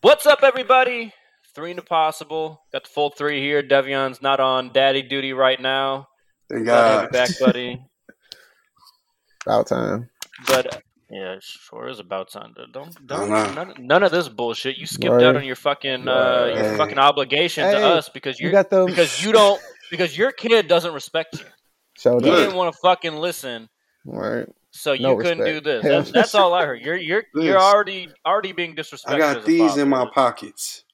What's up, everybody? Three into possible. Got the full three here. Devion's not on daddy duty right now. Thank Glad to God. back, buddy. About time. But uh, yeah, it sure is about time. Don't don't I know. none, none of this bullshit. You skipped Right. out on your fucking uh, your Right. fucking obligation to us because You you're got the because you don't because your kid doesn't respect you. So You didn't want to fucking listen, Right. So you No couldn't do this. That's, that's all I heard. You're you're you're already already being disrespected. I got these in my pockets.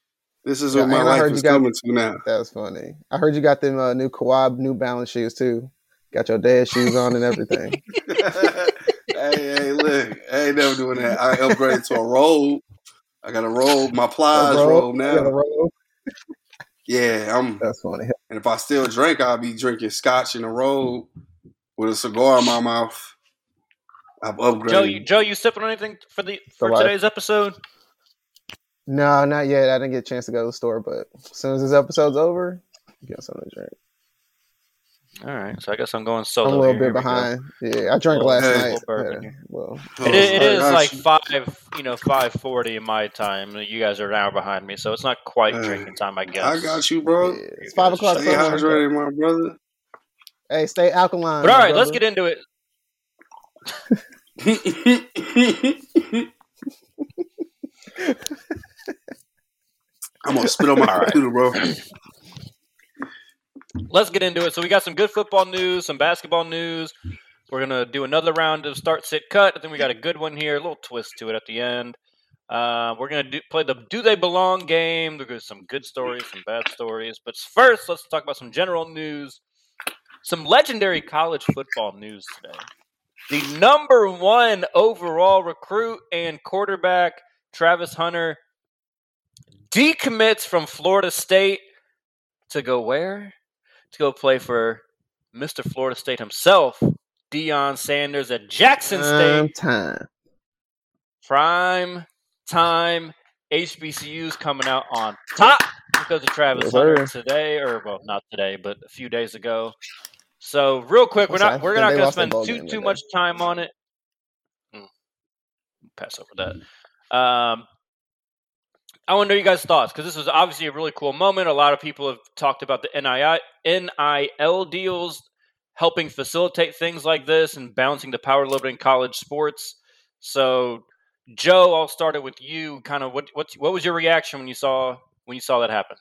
This is Yeah, what my and I life heard is you got- coming to now. That's funny. I heard you got them uh, new Kawab New Balance shoes too. Got your dad shoes on and everything. hey, hey, look, I ain't never doing that. I upgraded to a robe. I got a robe, my plies Robe, robe you got a now. robe? Yeah, I'm. That's funny. And if I still drink, I'll be drinking scotch in a robe with a cigar in my mouth. I've upgraded. Joe, you, Joe, you sipping on anything for the for life. today's episode? No, not yet. I didn't get a chance to go to the store, but as soon as this episode's over, get something to drink. All right, so I guess I'm going solo. I'm a little here. Here bit we behind. Yeah, I drank Little- last hey. night. Yeah, well, Oh, It, is- it I is got like five, you know, five forty in my time. You guys are an hour behind me, so it's not quite Hey, drinking time, I guess. I got you, bro. yeah, it's five o'clock. Stay somewhere. hydrated, my brother. Hey, stay alkaline. But all my right, let's get into it. I'm gonna spit on my All right. computer, bro. Let's get into it. So we got some good football news, some basketball news. We're gonna do another round of start, sit, cut. I think we got a good one here, a little twist to it at the end. Uh, we're gonna do, play the "Do They Belong" game. There's some good stories, some bad stories. But first, let's talk about some general news, some legendary college football news today. The number one overall recruit and quarterback, Travis Hunter, decommits from Florida State to go where? To go play for Mr. Florida State himself, Deion Sanders at Jackson Um, State. time. Prime time HBCUs coming out on top because of Travis Yes, Hunter today, or well, not today, but a few days ago. So real quick, we're not we're not going to spend too too much time on it. Mm, Pass over that. Um, I wonder your guys' thoughts because this was obviously a really cool moment. A lot of people have talked about the NIL, NIL deals helping facilitate things like this and balancing the power load in college sports. So, Joe, I'll start it with you. Kind of what what what was your reaction when you saw when you saw that happen?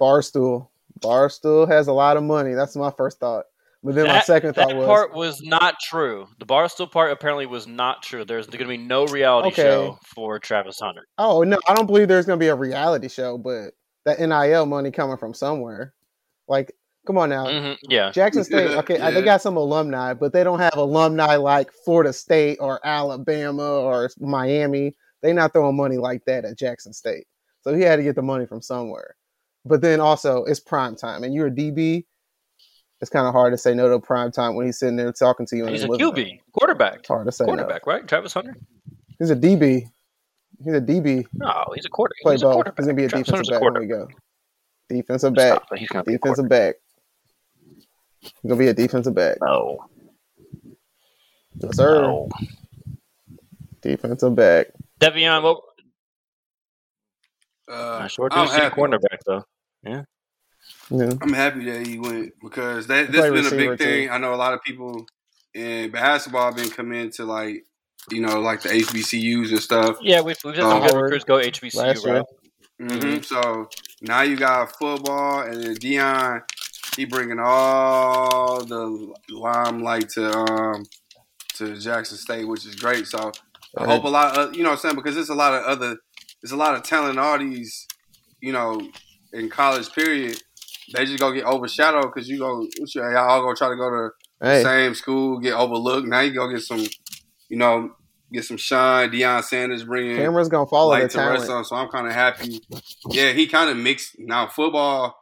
Barstool. Barstool has a lot of money. That's my first thought. But then my That- second that thought was, part was not true. The Barstool part apparently was not true. There's going to be no reality Okay. show for Travis Hunter. oh no, I don't believe there's gonna be a reality show, but that NIL money coming from somewhere. Like, come on now. hmm Yeah, Jackson State, okay, Yeah. they got some alumni, but they don't have alumni like Florida State or Alabama or Miami. They're not throwing money like that at Jackson State. So he had to get the money from somewhere. But then also it's prime time, and you're a DB. It's kind of hard to say no to prime time when he's sitting there talking to you. in he's a. QB quarterback. It's hard to say. no. Quarterback, right? Travis Hunter. He's a DB. He's a DB. No, he's a quarter. Play He's a quarterback. He's gonna be a Travis defensive a back. Here we go. Defensive back. Stop. He's going to be a Defensive back. He's gonna be a defensive back. No, Yes, sir. no. Defensive back. Devion, what? Uh, I sure do I'm happy. cornerback though. Yeah. I'm happy that he went because that He this play been a big thing. I know a lot of people in basketball have been coming into like you know like the HBCUs and stuff. Yeah, we've, we've had some good recruits go last HBCU, year. right? hmm So now you got football and then Deion. He bringing all the limelight to um to Jackson State, which is great. So I hope a lot of you know what I'm saying because there's a lot of other there's a lot of talent all these you know in college period. They just gonna get overshadowed because you go y'all all gonna try to go to the Hey, same school, get overlooked. Now you go get some, you know, get some shine. Deion Sanders bringing camera's gonna follow the light to rest talent. on. So I'm kind of happy. Yeah, he kind of mixed now football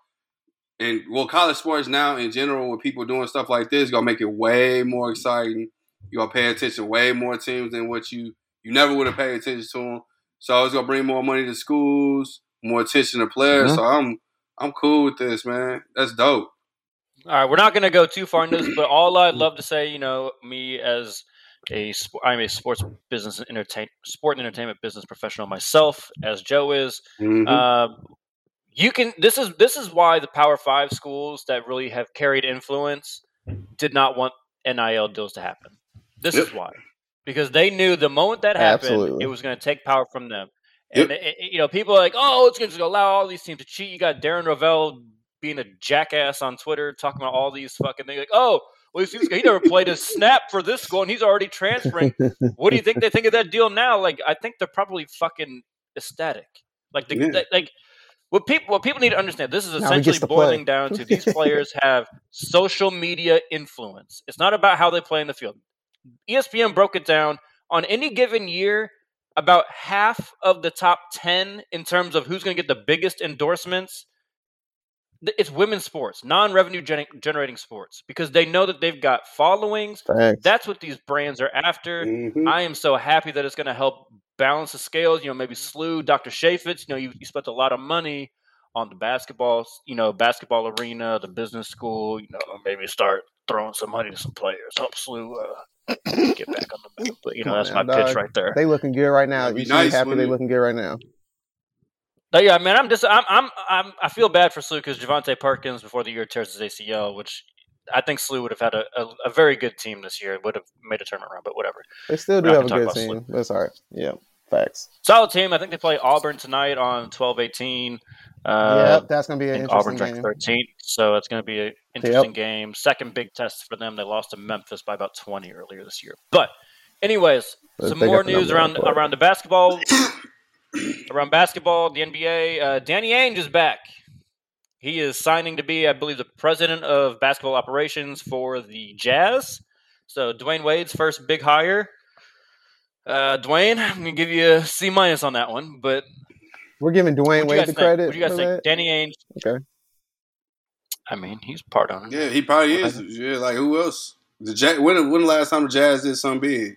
and well college sports now in general with people doing stuff like this gonna make it way more exciting. You gonna pay attention way more teams than what you you never would have paid attention to them. So it's gonna bring more money to schools, more attention to players. Mhm. So I'm I'm cool with this, man. That's dope. All right, we're not going to go too far into this, but all I'd love to say, you know, me as a sp- I'm a sports business and entertain sport and entertainment business professional myself, as Joe is. Mhm. Uh, you can. This is this is why the Power Five schools that really have carried influence did not want NIL deals to happen. This is why, because they knew the moment that happened, Absolutely. it was going to take power from them. And it- it- you know, people are like, "Oh, it's going to allow all these teams to cheat." You got Darren Rovell being a jackass on Twitter, talking about all these fucking things. Like, "Oh, well, he, he never played a snap for this school, and he's already transferring." what do you think they think of that deal now? Like, I think they're probably fucking ecstatic. Like, the, Yeah. that- like what people what people need to understand. This is essentially to play. boiling down to these players have social media influence. It's not about how they play in the field. ESPN broke it down on any given year. About half of the top ten in terms of who's going to get the biggest endorsements it's women's sports, non-revenue gen- generating sports, because they know that they've got followings. Facts. That's what these brands are after. Mhm. I am so happy that it's going to help balance the scales. You know, maybe slew Dr. Shafitz. You know, you, you spent a lot of money on the basketball, you know, basketball arena, the business school. You know, maybe start throwing some money to some players. Help slew uh, get back on the map. But you know, Come that's now, my pitch right there. They looking good right now. You should be nice, happy they wouldn't looking good right now. But yeah, man, I'm just I'm I'm, I'm I feel bad for Slew because Javonte Perkins before the year tears his ACL, which I think Slew would have had a, a, a very good team this year. Would have made a turnaround, but whatever. They still do We're not have a good talk about team. That's all right. Yeah, facts. Solid team. I think they play Auburn tonight on 12-18. Uh, yep, that's gonna be I an think interesting Auburn's ranked game. 13th, so it's going to be an interesting game. Second big test for them. They lost to Memphis by about 20 earlier this year. But, anyways, But some more news around one around the basketball. around basketball, the NBA. Uh, Danny Ainge is back. He is signing to be, I believe, the president of basketball operations for the Jazz. So Dwyane Wade's first big hire. Uh, Dwyane, I'm gonna give you a C minus on that one, but We're giving Dwyane what do you Wade the think? credit. What do you guys think? that. Danny Ainge. Okay. I mean, he's part on it. Yeah, he probably is. Yeah, like who else? The Jazz, when when the last time the Jazz did something big?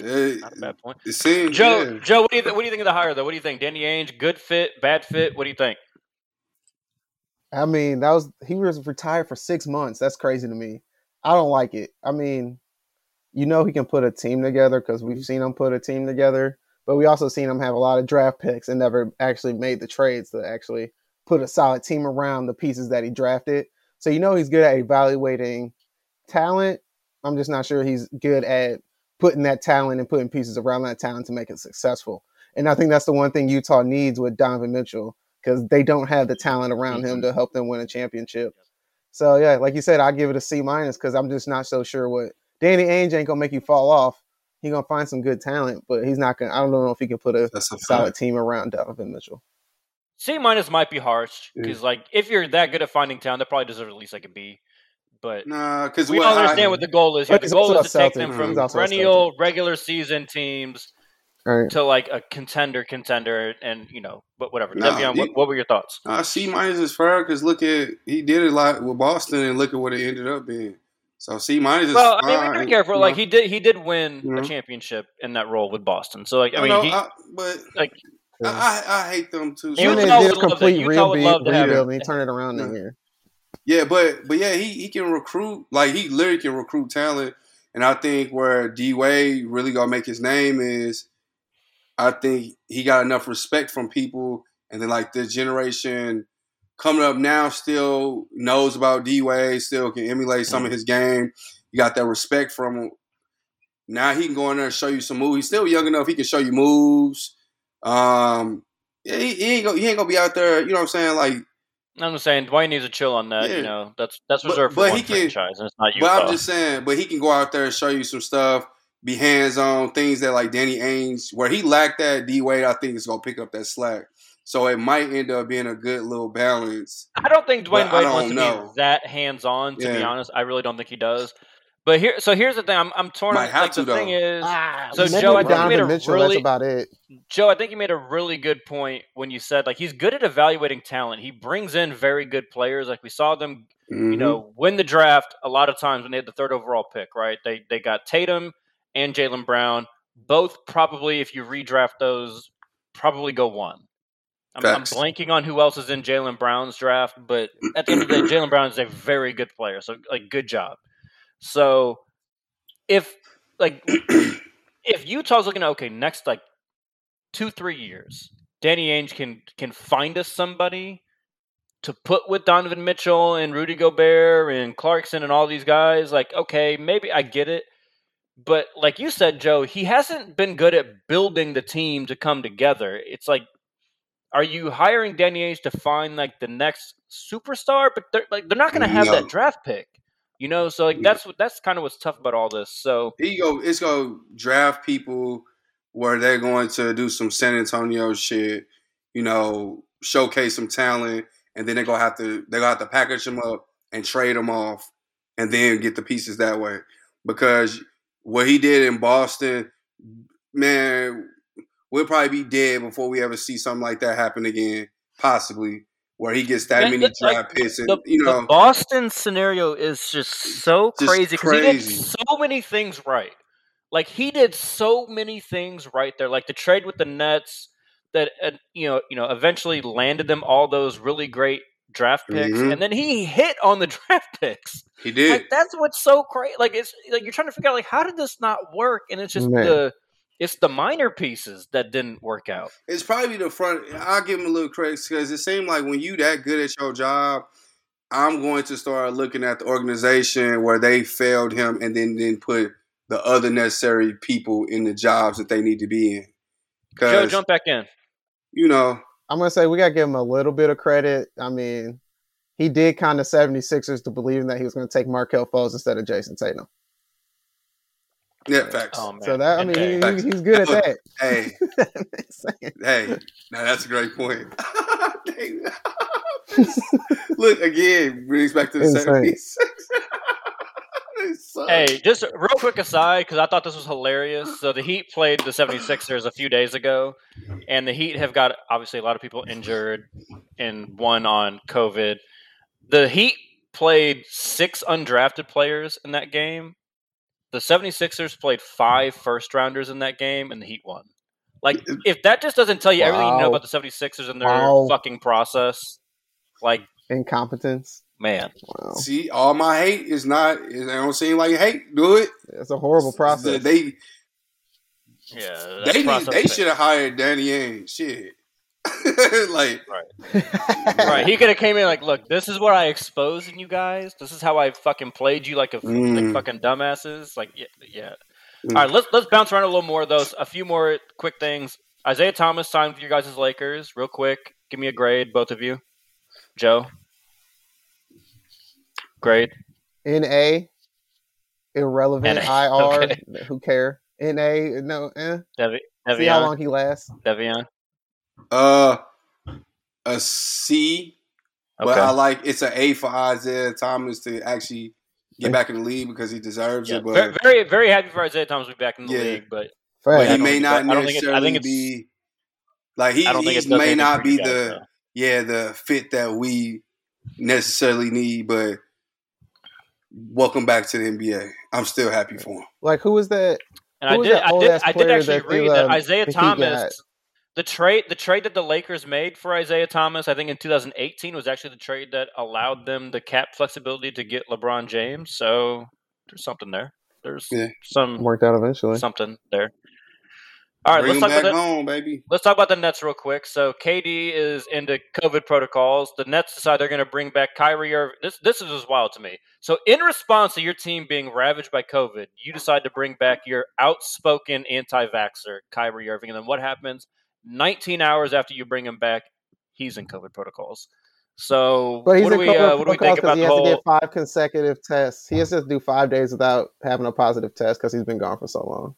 Yeah, Not a bad point. it seems. Joe, yeah. Joe, what do you th- what do you think of the hire though? What do you think? Danny Ainge, good fit, bad fit? What do you think? I mean, that was he was retired for six months. That's crazy to me. I don't like it. I mean, you know he can put a team together because we've mm-hmm. seen him put a team together, but we also seen him have a lot of draft picks and never actually made the trades to actually put a solid team around the pieces that he drafted. So you know he's good at evaluating talent. I'm just not sure he's good at putting that talent and putting pieces around that talent to make it successful. And I think that's the one thing Utah needs with Donovan Mitchell because they don't have the talent around him to help them win a championship. So yeah, like you said, I give it a C minus because I'm just not so sure what Danny Ainge ain't gonna make you fall off. He gonna find some good talent, but he's not gonna. I don't know if he can put a a solid fact. team around Donovan Mitchell. C minus might be harsh Yeah. because like if you're that good at finding talent, they probably deserve at least like a B. But Nah, because we what all I- understand what the goal is. here. The goal is to a take them from He's also a perennial regular season teams All right. to like a contender, contender, and you know, but whatever. Nah, Devion, he- what, what were your thoughts? Nah, C minus is fair because look at he did it like with Boston and look at what it ended up being. So C minus is Well, I mean, we fine, gotta be careful. Like know. he did, he did win You know. a mm-hmm. championship in that role with Boston. So like, I I mean, know, he, I, but like I, I, I hate them too. He And was they Utah did would a love that. complete Utah would love rebuild, to have rebuild, him. and he turned it around in Yeah. here. Yeah, but but yeah, he, he can recruit like he literally can recruit talent, and I think where D Wade really gonna make his name is, I think he got enough respect from people, and then like the generation coming up now still knows about D Wade, still can emulate some of his game. You got that respect from him. Now he can go in there and show you some moves. He's still young enough; he can show you moves. Um, yeah, he, he ain't gonna he ain't gonna be out there. You know what I'm saying? Like I'm just saying, Dwyane needs to chill on that. Yeah. You know, that's that's But- reserved for but one he can- franchise, and it's not you. But. I'm just saying, but he can go out there and show you some stuff, be hands on things that like Danny Ainge, where he lacked that D Wade, I think is gonna pick up that slack. So it might end up being a good little balance. I don't think Dwyane I Wade don't wants to know. be that hands on. To be honest, I really don't think he does. But here, so here's the thing. I'm I'm torn. Might have like, to, the thing is, Ah, So, Joe, I think you made a Mitchell. really- That's about it. Joe, I think you made a really good point when you said like he's good at evaluating talent. He brings in very good players. Like we saw them, you Mhm. know, win the draft a lot of times when they had the third overall pick. Right? They they got Tatum and Jaylen Brown. Both probably, if you redraft those, probably go one. I'm, I'm blanking on who else is in Jaylen Brown's draft, but at the end of the day, Jalen Brown is a very good player. So like, good job. So if like if Utah's looking at okay, next like two three years, Danny Ainge can can find us somebody to put with Donovan Mitchell and Rudy Gobert and Clarkson and all these guys. Like okay, maybe I get it. But like you said, Joe, he hasn't been good at building the team to come together. It's like, are you hiring Danny Ainge to find like the next superstar? But they're like they're not going to have No. that draft pick, you know. So like that's what that's kind of what's tough about all this. So He go, it's gonna draft people where they're going to do some San Antonio shit, you know, showcase some talent, and then they're gonna have to they're gonna have to package them up and trade them off, and then get the pieces that way. Because what he did in Boston, man, we'll probably be dead before we ever see something like that happen again. Possibly where he gets that Man, many like draft picks, and the, you know, the Boston scenario is just so Just crazy because he did so many things right. Like he did so many things right there. Like the trade with the Nets that uh, you know, you know, eventually landed them all those really great draft picks, Mhm. and then he hit on the draft picks. he did. Like that's what's so crazy. Like it's like you're trying to figure out like how did this not work, and it's just Man. the it's the minor pieces that didn't work out. It's probably the front. I'll give him a little credit because it seemed like when you that good at your job, I'm going to start looking at the organization where they failed him, and then then put the other necessary people in the jobs that they need to be in. Joe, jump back in. you know, I'm gonna say we gotta give him a little bit of credit. I mean, he did kind of 76ers to believing that he was gonna take Markelle Fultz instead of Jayson Tatum. Yeah, facts. Oh. So that I mean, hey, he, he's good at that. Hey, hey, now that's a great point. Look again, brings back to the Insane. seventies. Hey, just real quick aside, because I thought this was hilarious. So the Heat played the 76ers a few days ago, and the Heat have got obviously a lot of people injured and one on COVID. The Heat played six undrafted players in that game. The 76ers played five first rounders in that game, and the Heat won. Like, uh, if that just doesn't tell you everything you know about the 76ers and their Wow. fucking process, like, Incompetence. man. Wow. See, all my hate is not. It don't seem like hate. Do it. It's a horrible uh, process. They Yeah, they need, they should have hired Danny Ainge. Shit. like right. right. He could have came in like, look, this is what I exposed in you guys. This is how I fucking played you like a Mm. like fucking dumbasses. Like, yeah, yeah. Mm. All right, let's let's bounce around a little more of those. A few more quick things. Isaiah Thomas signed with your guys' as Lakers. Real quick, give me a grade, both of you. Joe, grade. NA, irrelevant. NA, IR, okay. who care? NA, no, eh. Devi, See how long he lasts. Devion. Uh a C, but Okay. I like it's an A for Isaiah Thomas to actually get back in the league because he deserves Yeah, it. But, very, very, very happy for Isaiah Thomas to be back in the Yeah. league, but but he may not that- I think it- I necessarily think it's- be like he I don't think he's it does may not be guys, the though. yeah the fit that we necessarily need, but welcome back to the NBA. I'm still happy for him. Like who was that? And I Who was did, I did, I did actually that read the, that um, Isaiah the got? Thomas, the trade, the trade that the Lakers made for Isaiah Thomas, I think in 2018 was actually the trade that allowed them the cap flexibility to get LeBron James. So there's something there. There's Yeah. some Worked out eventually. something there. All right, Bring let's talk about the, home, baby. let's talk about the Nets real quick. So KD is into COVID protocols. The Nets decide they're going to bring back Kyrie Irving. This this is just wild to me. So in response to your team being ravaged by COVID, you decide to bring back your outspoken anti-vaxxer Kyrie Irving, and then what happens? 19 hours after you bring him back, he's in COVID protocols. So But he's what do in we COVID uh, what do we think about he has to whole? get five consecutive tests. He has to do five days without having a positive test because he's been gone for so long.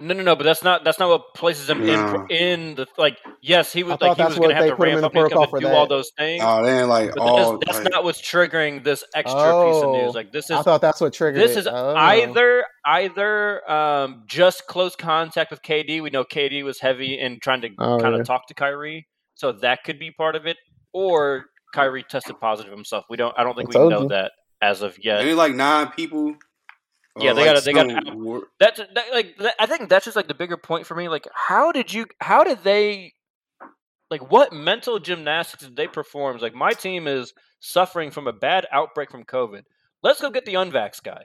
No, no, no. But that's not that's not what places him No. in in the like. Yes, he was like he that's was going to what have they to put him ramp in up. the He was going for do all those things. Oh, they like But all. that's, that's like, not what's triggering this extra piece of Oh, news. Like this is. I thought that's what triggered this it. is Oh. either either um, just close contact with KD. We know KD was heavy in trying to Oh, kind of yeah. talk to Kyrie, so that could be part of it. Or Kyrie tested positive himself. We don't. I don't think I we know you. that as of yet. ain't like nine people. Uh, yeah, they like gotta- they gotta some out- wor- That's that, like that, I think that's just like the bigger point for me. Like, how did you? How did they? Like, what mental gymnastics did they perform? Like, my team is suffering from a bad outbreak from COVID. let's go get the unvax guy.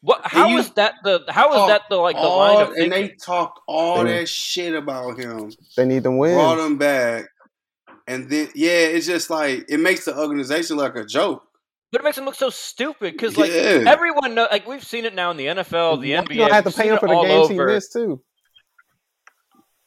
What? How you is that the? How is talk that the like the all- line of and they talked all Yeah. that shit about him. They need them brought him back, and then yeah, it's just like it makes the organization like a joke. But it makes him look so stupid because like Yeah. everyone know like we've seen it now in the NFL, the You NBA. don't have to we've pay seen him for the all games he missed too.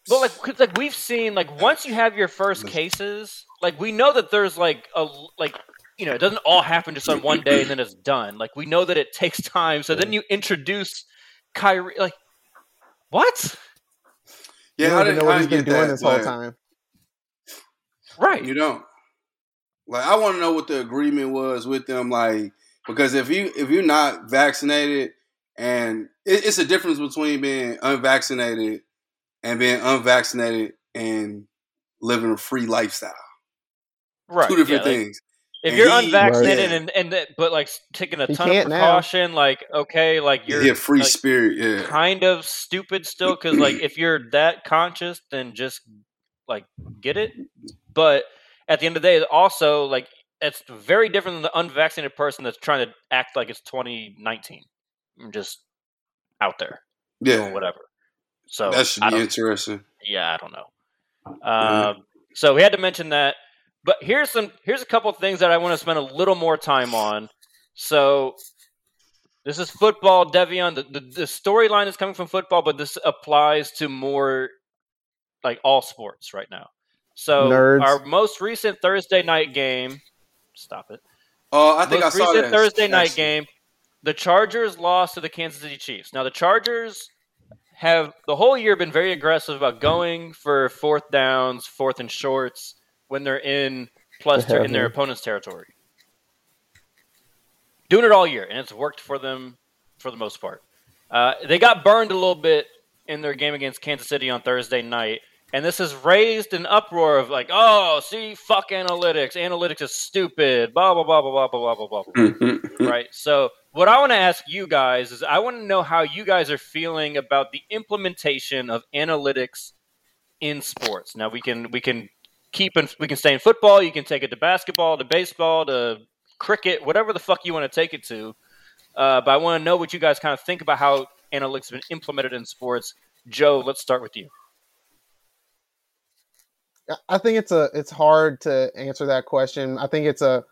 But like, 'cause, like we've seen, like once you have your first cases, like we know that there's like a like you know it doesn't all happen just on one day and then it's done. Like we know that it takes time. So then you introduce Kyrie. Like what? Yeah, you I don't even didn't, know I what he's didn't been doing that, this whole time. Right. You don't. Like I want to know what the agreement was with them, like because if you if you're not vaccinated, and it, it's a difference between being unvaccinated and being unvaccinated and living a free lifestyle. right. Two different yeah, like, things. if And you're he- unvaccinated Yeah. and and that, but like taking a He ton of can't now. like okay, like you're yeah, free like, spirit. Yeah, kind of stupid still because like if you're that conscious then just like get it but at the end of the day also like it's very different than the unvaccinated person that's trying to act like it's 2019 and just out there doing yeah. whatever so That should be interesting. yeah i don't know um, so we had to mention that but here's some here's a couple of things that i want to spend a little more time on so this is football, Devion. The, the, the storyline is coming from football, but this applies to more like all sports right now. So Nerds. our most recent Thursday night game. Stop it. Oh, I think most I saw recent that. Thursday night Actually. game. The Chargers lost to the Kansas City Chiefs. Now the Chargers have the whole year been very aggressive about going for fourth downs, fourth and shorts when they're in plus They have in their opponent's territory. Doing it all year, and it's worked for them for the most part. Uh, they got burned a little bit in their game against Kansas City on Thursday night, and this has raised an uproar of like, "Oh, see, fuck analytics. Analytics is stupid." Blah blah blah blah blah blah blah blah. blah Mhm. right? So, what I want to ask you guys is I want to know how you guys are feeling about the implementation of analytics in sports. Now, we can we can keep and we can stay in football, you can take it to basketball, to baseball, to cricket, whatever the fuck you want to take it to. Uh, but I want to know what you guys kind of think about how analytics have been implemented in sports. Joe, let's start with you. I think it's a it's hard to answer that question. I think it's a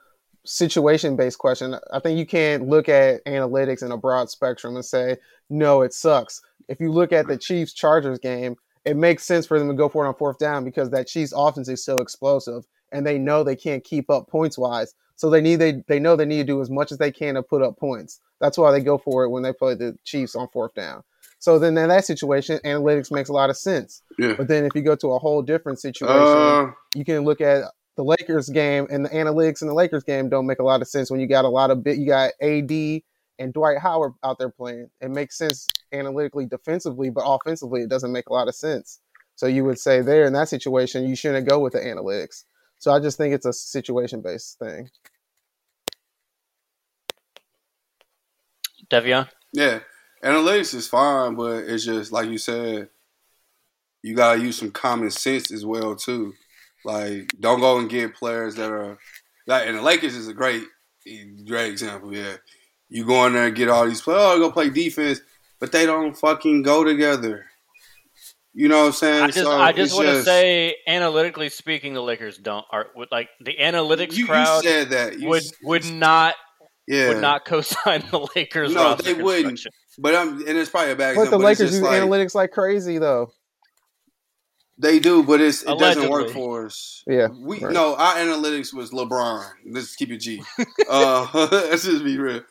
situation based question. I think you can't look at analytics in a broad spectrum and say no, it sucks. If you look at the Chiefs Chargers game, it makes sense for them to go for it on fourth down because that Chiefs offense is so explosive and they know they can't keep up points wise. So they need they they know they need to do as much as they can to put up points. That's why they go for it when they play the Chiefs on fourth down. So then in that situation, analytics makes a lot of sense. Yeah. But then if you go to a whole different situation, Uh, you can look at the Lakers game and the analytics in the Lakers game don't make a lot of sense when you got a lot of bit you got AD and Dwight Howard out there playing. It makes sense analytically defensively, but offensively it doesn't make a lot of sense. So you would say there in that situation you shouldn't go with the analytics. So I just think it's a situation based thing. Devion? yeah, analytics is fine, but it's just like you said, you gotta use some common sense as well too. Like, don't go and get players that are like, and the Lakers is a great, great example. Yeah, you go in there and get all these players. Oh, go play defense, but they don't fucking go together. You know what I'm saying? I just, So I just want to say, analytically speaking, the Lakers don't are would, like the analytics you, you crowd said that you would would not yeah, would not co-sign the Lakers. No, they wouldn't. Construction. But I'm, and it's probably a bad But example. the Lakers just use like, analytics like crazy though. They do, but it's, it doesn't work for us. Yeah, we right. no. Our analytics was LeBron. Let's keep it G. uh, let's just be real.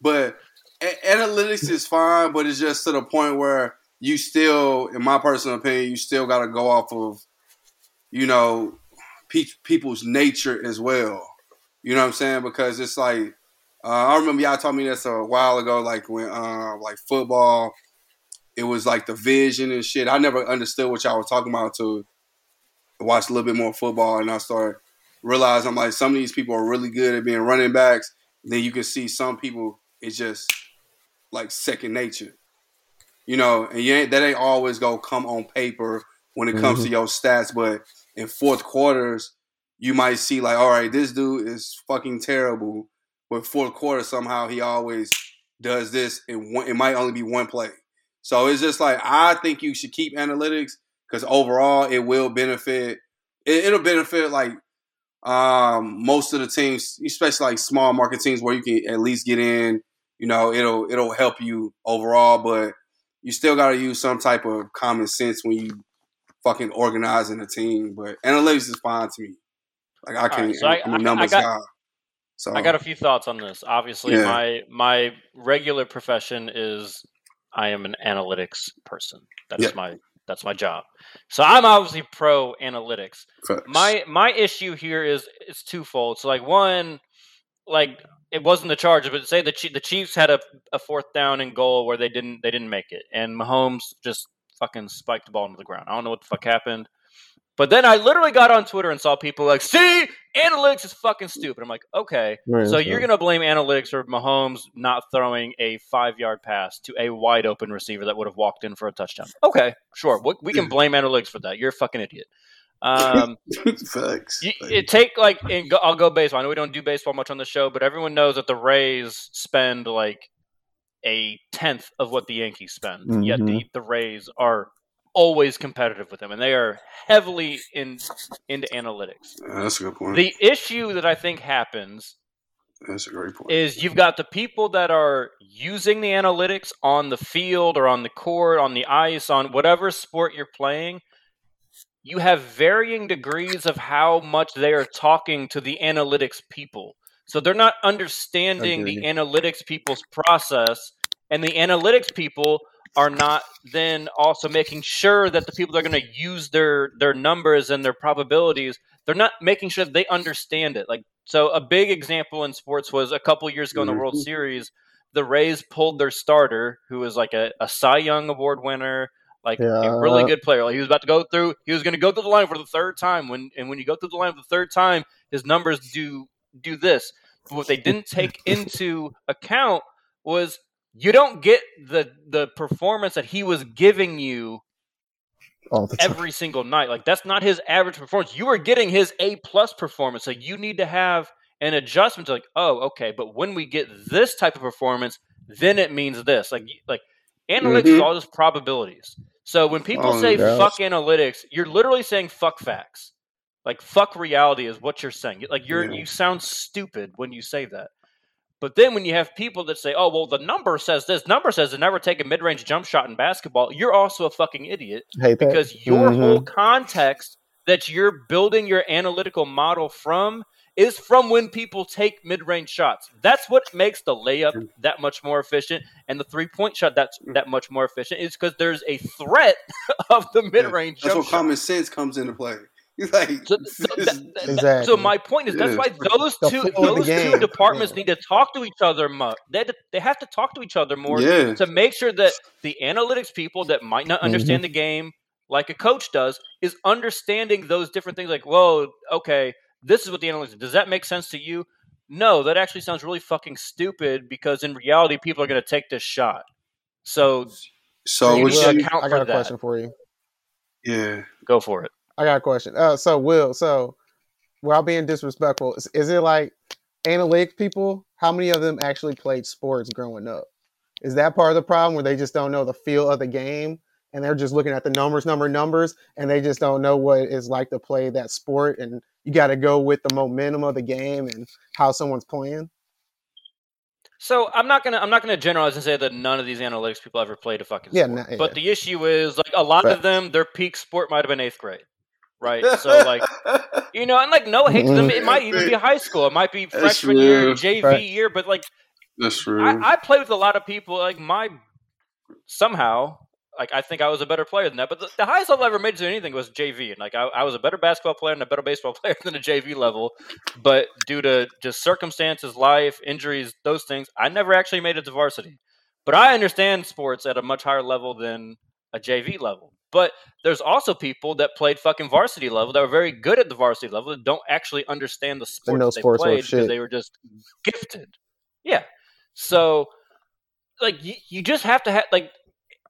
But a- analytics is fine, but it's just to the point where you still, in my personal opinion, you still got to go off of, you know, pe- people's nature as well. You know what I'm saying? Because it's like uh, I remember y'all told me this a while ago, like when uh, like football, it was like the vision and shit. I never understood what y'all were talking about to watch a little bit more football, and I started realizing I'm like some of these people are really good at being running backs. Then you can see some people it's just like second nature, you know. And you ain't, that ain't always go come on paper when it comes to your stats, but in fourth quarters you might see like, all right, this dude is fucking terrible, but fourth quarter somehow he always does this, and one, it might only be one play. So it's just like I think you should keep analytics because overall it will benefit. It, will benefit like um, most of the teams, especially like small market teams where you can at least get in. You know, it'll it'll help you overall, but you still got to use some type of common sense when you fucking organizing a team. But analytics is fine to me. Like I can't. Right, so I, a numbers I got, guy. So I got a few thoughts on this. Obviously, yeah. my my regular profession is I am an analytics person. That's yeah. my that's my job. So I'm obviously pro analytics. Facts. My my issue here is it's twofold. So like one, like it wasn't the Chargers, but say the the Chiefs had a, a fourth down and goal where they didn't they didn't make it, and Mahomes just fucking spiked the ball into the ground. I don't know what the fuck happened. But then I literally got on Twitter and saw people like, "See, analytics is fucking stupid." I'm like, okay, right, so you're gonna blame analytics for Mahomes not throwing a five yard pass to a wide open receiver that would have walked in for a touchdown? Okay, sure, we, we can blame analytics for that. You're a fucking idiot. Um, Facts. You, it take like I'll go baseball. I know we don't do baseball much on the show, but everyone knows that the Rays spend like a tenth of what the Yankees spend. Mm-hmm. Yet the, the Rays are always competitive with them, and they are heavily in into analytics. Yeah, that's a good point. The issue that I think happens that's a great point. Is you've got the people that are using the analytics on the field or on the court, on the ice, on whatever sport you're playing. You have varying degrees of how much they are talking to the analytics people. So they're not understanding the analytics people's process, and the analytics people are not then also making sure that the people that are going to use their their numbers and their probabilities they're not making sure that they understand it like so a big example in sports was a couple years ago in the world mm-hmm. series the rays pulled their starter who was like a, a cy young award winner like yeah. a really good player like he was about to go through he was going to go through the line for the third time when and when you go through the line for the third time his numbers do do this but what they didn't take into account was you don't get the the performance that he was giving you every single night. Like that's not his average performance. You are getting his A plus performance. So you need to have an adjustment to like, oh, okay, but when we get this type of performance, then it means this. Like like analytics mm-hmm. is all just probabilities. So when people oh, say fuck analytics, you're literally saying fuck facts. Like fuck reality is what you're saying. Like you're yeah. you sound stupid when you say that. But then when you have people that say, "Oh, well, the number says this number says to never take a mid-range jump shot in basketball," you're also a fucking idiot because your mm-hmm. whole context that you're building your analytical model from is from when people take mid-range shots. That's what makes the layup that much more efficient and the three-point shot that's mm. that much more efficient is because there's a threat of the mid-range. Yeah, that's what shot. common sense comes into play. like, so, so, that, exactly. so, my point is that's why those two those two departments yeah. need to talk to each other more. They to, they have to talk to each other more yeah. to make sure that the analytics people that might not understand mm-hmm. the game like a coach does is understanding those different things. Like, whoa, okay, this is what the analytics. Does that make sense to you? No, that actually sounds really fucking stupid because in reality, people are going to take this shot. So, so you account I got a that. question for you. Yeah, go for it. I got a question. Uh, so Will, so without being disrespectful, is, is it like analytics people? How many of them actually played sports growing up? Is that part of the problem where they just don't know the feel of the game and they're just looking at the numbers, number, numbers, and they just don't know what it's like to play that sport? And you got to go with the momentum of the game and how someone's playing. So I'm not gonna I'm not gonna generalize and say that none of these analytics people ever played a fucking sport. Yeah, yeah. But the issue is like a lot of them, their peak sport might have been eighth grade right? So like, you know, and like no hate to them. It might even be high school. It might be freshman year, JV right. year. But like, that's true. I, I play with a lot of people. Like my somehow, like I think I was a better player than that. But the, the highest level I ever made to anything was JV, and like I, I, was a better basketball player and a better baseball player than a JV level. But due to just circumstances, life, injuries, those things, I never actually made it to varsity. But I understand sports at a much higher level than a JV level. But there's also people that played fucking varsity level that were very good at the varsity level that don't actually understand the sport that they played because they were just gifted. Yeah. So, like, you, you just have to have, like,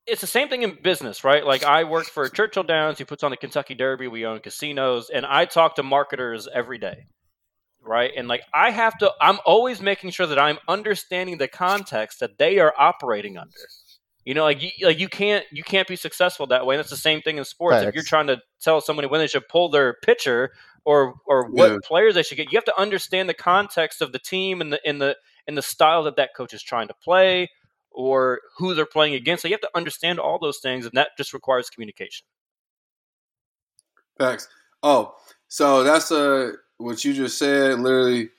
it's the same thing in business, right? Like, I work for Churchill Downs, who puts on the Kentucky Derby. We own casinos, and I talk to marketers every day. right? And like I have to, I'm always making sure that I'm understanding the context that they are operating under. You know, like you, like you can't you can't be successful that way. And it's the same thing in sports. Facts. If you're trying to tell somebody when they should pull their pitcher or or what yeah. players they should get, you have to understand the context of the team and the in the in the style that that coach is trying to play or who they're playing against. So you have to understand all those things, and that just requires communication. Facts. Oh, so that's a uh, what you just said. Literally,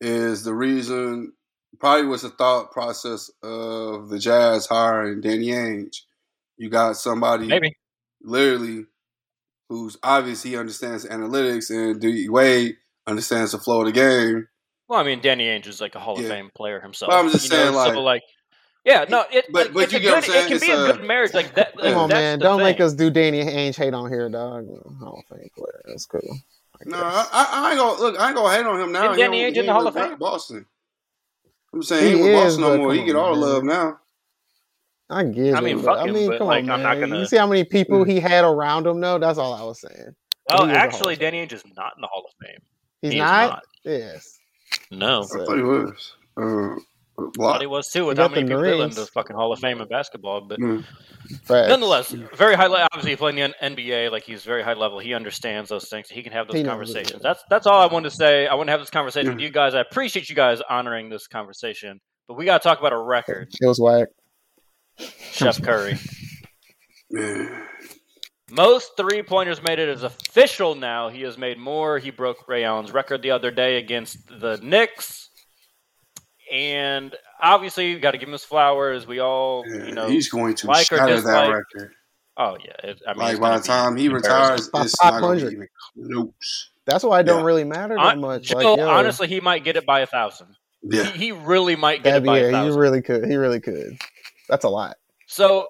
is the reason probably was the thought process of the Jazz hiring Danny Ainge. You got somebody maybe literally who's obviously understands analytics and D Wade understands the flow of the game. Well, I mean, Danny Ainge is like a Hall of. Fame player himself. But I'm just saying, know, like, so like, yeah, no, it, but, but you get good, It can be a, a, good marriage, like that. Come on, man, don't thing. make us do Danny Ainge hate on here, dog. Hall of Fame player, that's cool. no, I, I, ain't gonna look. I ain't gonna hate on him now. Danny Ainge in the Hall of Fame, Boston. I'm saying he, he ain't with Boston no more. He get all the love now. I get I mean, it. I mean, come like, on, man. Gonna... You see how many people he had around him, though? That's all I was saying. Well, actually, Danny Ainge is not in the Hall of Fame. He's he not? not? Yes. No. I thought he was. Uh, I thought he was too. With how many people in the fucking Hall of Fame in basketball, but mm. nonetheless, very high. level. Obviously, playing the NBA, like he's very high level. He understands those things. He can have those he conversations. That's that's all I wanted to say. I want to have this conversation with you guys. I appreciate you guys honoring this conversation, but we got to talk about a record. It was whack. Chef Curry. Most three pointers made it is official now. He has made more. He broke Ray Allen's record the other day against the Knicks. And obviously, you got to give him his flowers. We all, yeah, you know, he's going to like shatter that record. Oh yeah, it, I mean, like by the time he retires, it's not going to be close. That's why it don't yeah. really matter that much. Like, yo, honestly, he might get it by a thousand. Yeah, he, he really might get That'd it by a thousand. He really could. He really could. That's a lot. So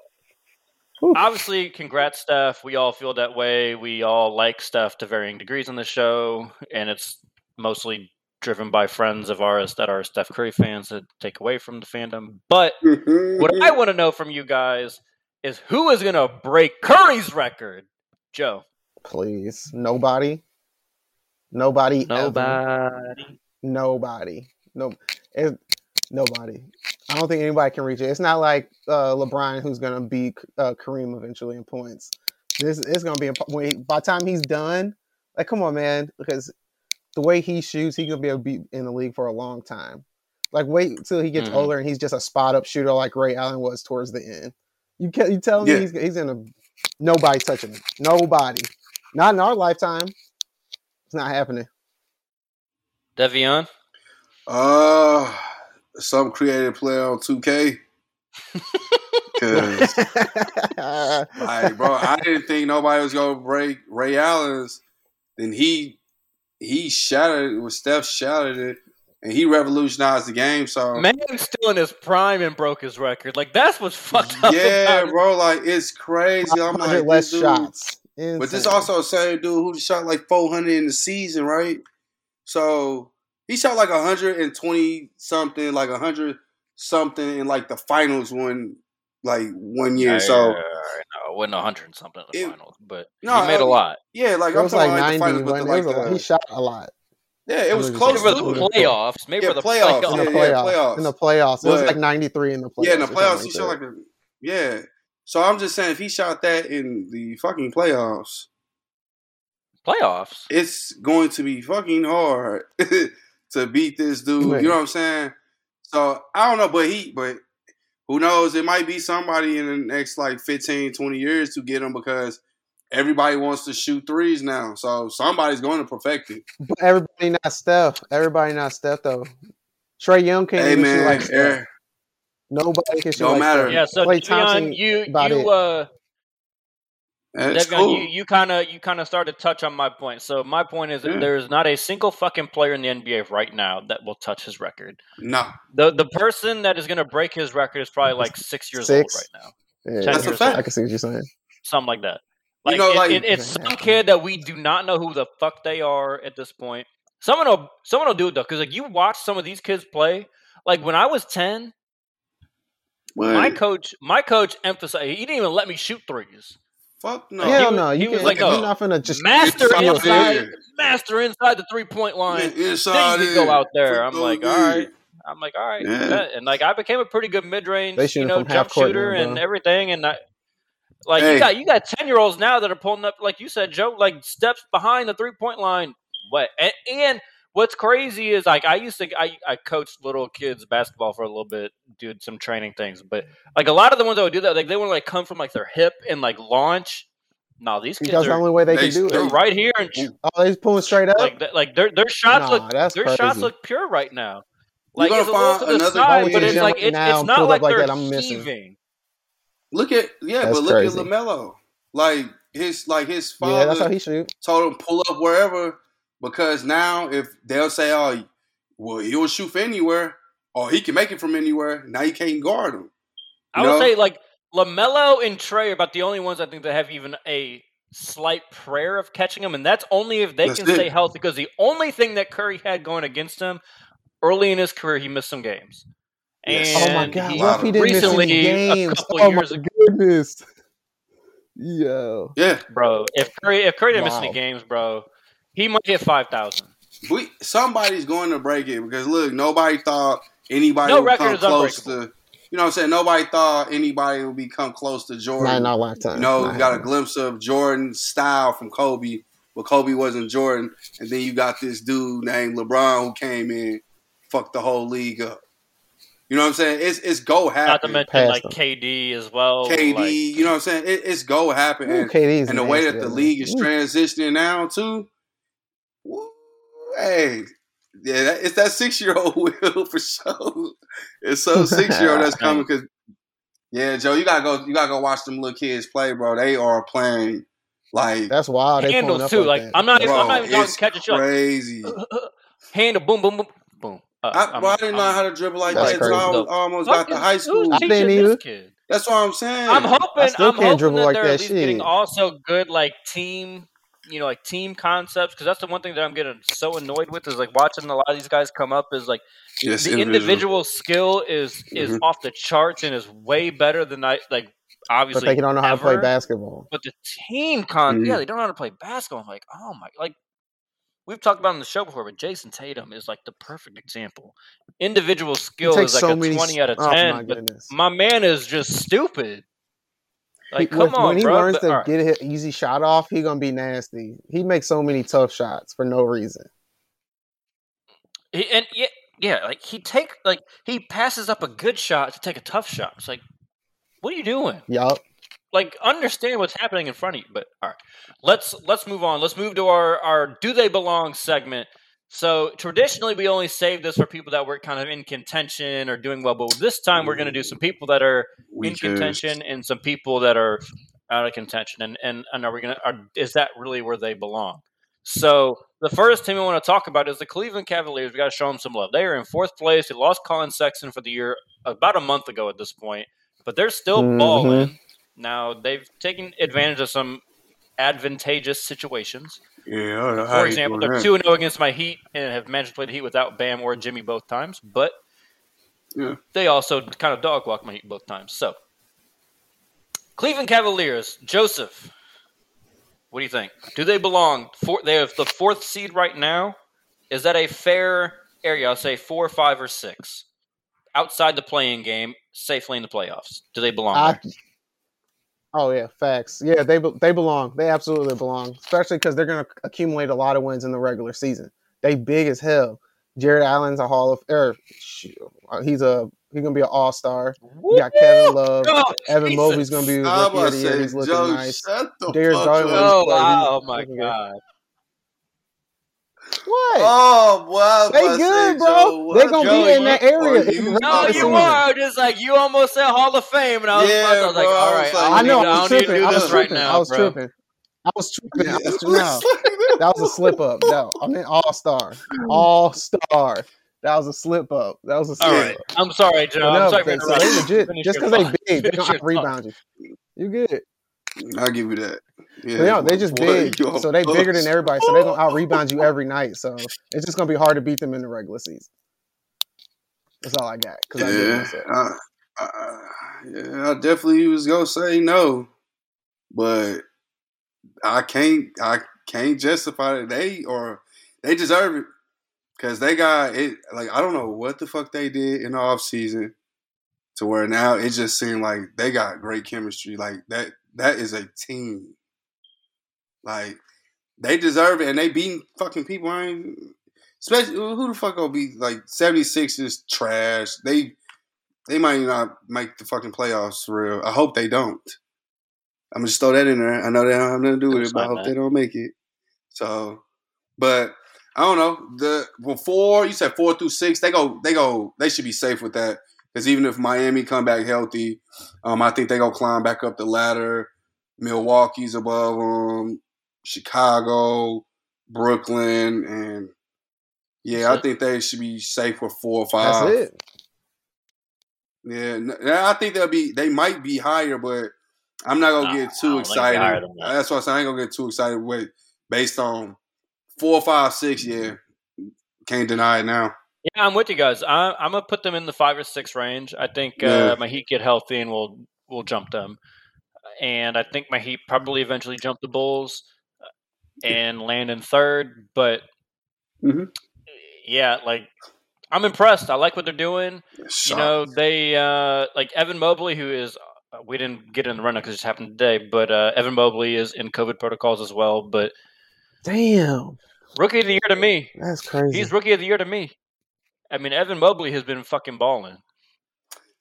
obviously, congrats, Steph. We all feel that way. We all like Steph to varying degrees on the show, and it's mostly driven by friends of ours that are Steph Curry fans that take away from the fandom. But what I want to know from you guys is who is going to break Curry's record? Joe. Please. Nobody. Nobody. Nobody. Ever. Nobody. No. It, nobody. I don't think anybody can reach it. It's not like uh, LeBron who's going to beat uh, Kareem eventually in points. This is going to be a, by the time he's done. Like, come on, man, because the way he shoots, he's gonna be able to be in the league for a long time. Like wait till he gets mm-hmm. older and he's just a spot up shooter like Ray Allen was towards the end. You can you tell me yeah. he's he's gonna nobody touching him. Nobody. Not in our lifetime. It's not happening. Devion? Uh some creative player on 2K. Cause like bro, I didn't think nobody was gonna break Ray Allen's. Then he he shattered it. Steph shattered it, and he revolutionized the game. So man, still in his prime and broke his record. Like that's what's fucked up. Yeah, bro. Like it's crazy. I'm like less dude, shots. Insane. But this also the same dude who shot like 400 in the season, right? So he shot like 120 something, like 100 something in like the finals one, like one year. Yeah, so yeah, no, it wasn't 100 something in the it, finals, but no, he made a uh, lot. Yeah, like it was like 90 finals, like the, he shot a lot. Yeah, it was close for the playoffs. Maybe yeah, for the playoffs. playoffs. In the playoffs. Yeah, playoffs. In the playoffs. It was like 93 in the playoffs. Yeah, in the playoffs, he shot like a. Yeah. So I'm just saying, if he shot that in the fucking playoffs, playoffs, it's going to be fucking hard to beat this dude. Right. You know what I'm saying? So I don't know, but he, but who knows? It might be somebody in the next like 15, 20 years to get him because everybody wants to shoot threes now. So somebody's going to perfect it. But everybody not Steph. Everybody not Steph though. Trae Young can't hey, even man, shoot like Steph. Nobody can shoot Don't like matter. Steph. Yeah, so Klay Thompson, you you uh that's cool. You, you kind of you kind of started to touch on my point. So my point is yeah. there is not a single fucking player in the NBA right now that will touch his record. No. The the person that is going to break his record is probably like six years six? old right now. Yeah, that's a fact. Old. I can see what you're saying. Something like that. Like, you know, it, like it, it's some kid that we do not know who the fuck they are at this point. Someone will someone will do it though, because like you watch some of these kids play. Like when I was ten, my coach my coach emphasized he didn't even let me shoot threes. Fuck no. Hell was- no, you was can't. like, you're no. not gonna just master Inside inside, master inside the three point line. Inside then you go out there. I'm like, all right. I'm like, all right, Yeah. and like I became a pretty good mid range, you know, jump shooter now, and bro. everything, and I, like Hey. you got you got ten year olds now that are pulling up, like you said, Joe, like steps behind the three point line. What and, and what's crazy is like I used to I I coached little kids basketball for a little bit, did some training things, but like a lot of the ones that would do that, like they want to like come from like their hip and like launch. No, these kids because the only way they, They- can do they're it. right here and Oh, they just pulling straight up. like like their their shots Nah, look that's their shots look pure right now. You Like gonna it's a little find to another side, but it's like gym it's, it's not like like they're that, I'm missing. heaving. Look at yeah, That's but look crazy. at Lamelo. Like his like his yeah, that's how father he shoot. told him pull up wherever because now if they'll say oh well he'll shoot from anywhere or he can make it from anywhere now you can't guard him. I would know? say like Lamelo and Trae are about the only ones I think that have even a slight prayer of catching him, and that's only if they That's can it. stay healthy. Because the only thing that Curry had going against him early in his career, he missed some games. Yes. And Oh my god, he what if he didn't miss recently, any games? a couple oh years my ago, goodness. Yo. Yeah, bro. If Curry if Curry didn't miss any games, bro, he might hit five thousand. we somebody's going to break it because look, nobody thought anybody No would record come is close to. You know what I'm saying? Nobody thought anybody would become close to Not Jordan. in our lifetime. You know, you got a glimpse of Jordan's style from Kobe, but Kobe wasn't Jordan. And then you got this dude named LeBron who came in, fucked the whole league up. You know what I'm saying? It's it's go happen. Not to mention Past like him. KD as well. KD, like- you know what I'm saying? It, it's go happen. Ooh, And, KD's and the way that nasty, the league is transitioning now too. Woo, Hey, yeah, that, it's that six year old will for sure. It's so six year old that's coming because yeah, Joe, you gotta go. You gotta go watch them little kids play, bro. They are playing like That's wild. They handles up too. like, Like. I'm not even, I'm not even talking It's catch and shoot. Crazy. Uh, uh, uh, handle, boom, boom, boom, boom. Uh, I, bro, I didn't know I'm- how to dribble like that until I was, almost Fuck got to high school. I didn't this either. That's what I'm saying. I'm hoping. I still I'm can't hoping dribble that like they're that at least getting also good like team, you know, like team concepts. Because that's the one thing that I'm getting so annoyed with is like watching a lot of these guys come up is like Yes, the individual skill is is Mhm. off the charts and is way better than I like. Obviously, but they don't know how to play basketball. But the team con, Mhm. yeah, they don't know how to play basketball. I'm like, oh my, like we've talked about on the show before, but Jayson Tatum is like the perfect example. Individual skill is like so a many. twenty out of oh ten, my but my man is just stupid. Like, come when, on, when he bro. learns to right. get an easy shot off, he gonna be nasty. He makes so many tough shots for no reason. He, and yeah, yeah, like he take like he passes up a good shot to take a tough shot. It's like, what are you doing? Yup. like understand what's happening in front of you. But all right, let's let's move on. Let's move to our our do they belong segment. So traditionally, we only save this for people that were kind of in contention or doing well. But this time, we're going to do some people that are in Weak contention and some people that are out of contention. And and, and are we going to? Is that really where they belong? So the first team we want to talk about is the Cleveland Cavaliers. We got to show them some love. They are in fourth place. They lost Collin Sexton for the year about a month ago at this point, but they're still Mhm. balling. Now they've taken advantage of some advantageous situations. Yeah, I don't know how For example, they're two and zero against my Heat and have managed to play the Heat without Bam or Jimmy both times. But Yeah. they also kind of dog walk my Heat both times. So Cleveland Cavaliers, Joseph. What do you think? Do they belong? For, they have the fourth seed right now. Is that a fair area? I'll say four, five, or six. Outside the playing game, safely in the playoffs. Do they belong I, there? Oh yeah, facts. Yeah, they they belong. They absolutely belong. Especially because they're gonna accumulate a lot of wins in the regular season. They big as hell. Jarrett Allen's a Hall of er, shoot, uh, he's a he's gonna be an All Star. You got Kevin Love. Oh, Evan Jesus. Mobley's gonna be I'm rookie of the year. He's looking Joe, nice. shut the Darius fuck Garland up. Oh, wow. Oh my. God. What? Oh, wow. they good, bro. They're gonna Joe, be in that area. you No, regular you season. are just like you almost said Hall of Fame, and I was, Yeah, I was like, bro, all I like- I, I know. need, I I was don't need to tripping. do I was this right tripping. now, I was bro. tripping. I was tripping. I was no. That was a slip up. No, I'm mean all star, all star. That was a slip up. That was a slip All up. right, I'm sorry, Joe. But I'm no, sorry for they interrupting. legit. Just because they thought. big, they Finish don't your have to rebound you. You good? I'll give you that. Yeah, no, they just boy, big, so they're bigger than everybody. So they're gonna out rebound you every night. So it's just gonna be hard to beat them in the regular season. That's all I got. I Yeah. I, I, yeah, I definitely was gonna say no, but I can't I can't justify it. They or they deserve it because they got it. Like I don't know what the fuck they did in the off season to where now it just seemed like they got great chemistry. Like that that is a team. Like they deserve it, and they beat fucking people. I ain't, especially who the fuck gonna be like 76 is trash. They they might not make the fucking playoffs for real. I hope they don't. I'm gonna just throw that in there. I know they don't have nothing to do with it, but I hope they don't make it. So, but I don't know. The well, four you said four through six. They go. They go. They should be safe with that because even if Miami come back healthy, um, I think they go climb back up the ladder. Milwaukee's above them. Chicago, Brooklyn, and yeah, I think they should be safe for four or five. That's it. Yeah, I think they'll be. They might be higher, but I'm not gonna get too excited. That. That's why I, say I ain't gonna get too excited with based on four, five, six. Yeah, can't deny it now. Yeah, I'm with you guys. I, am gonna put them in the five or six range. I think uh, my Heat get healthy and we'll we'll jump them. And I think my Heat probably eventually jump the Bulls and land in third. But mm-hmm. yeah, like I'm impressed. I like what they're doing. You know, they uh, like Evan Mobley, who is uh, we didn't get in the rundown because it just happened today, but uh, Evan Mobley is in COVID protocols as well. But damn, rookie of the year to me. That's crazy. He's rookie of the year to me. I mean, Evan Mobley has been fucking balling.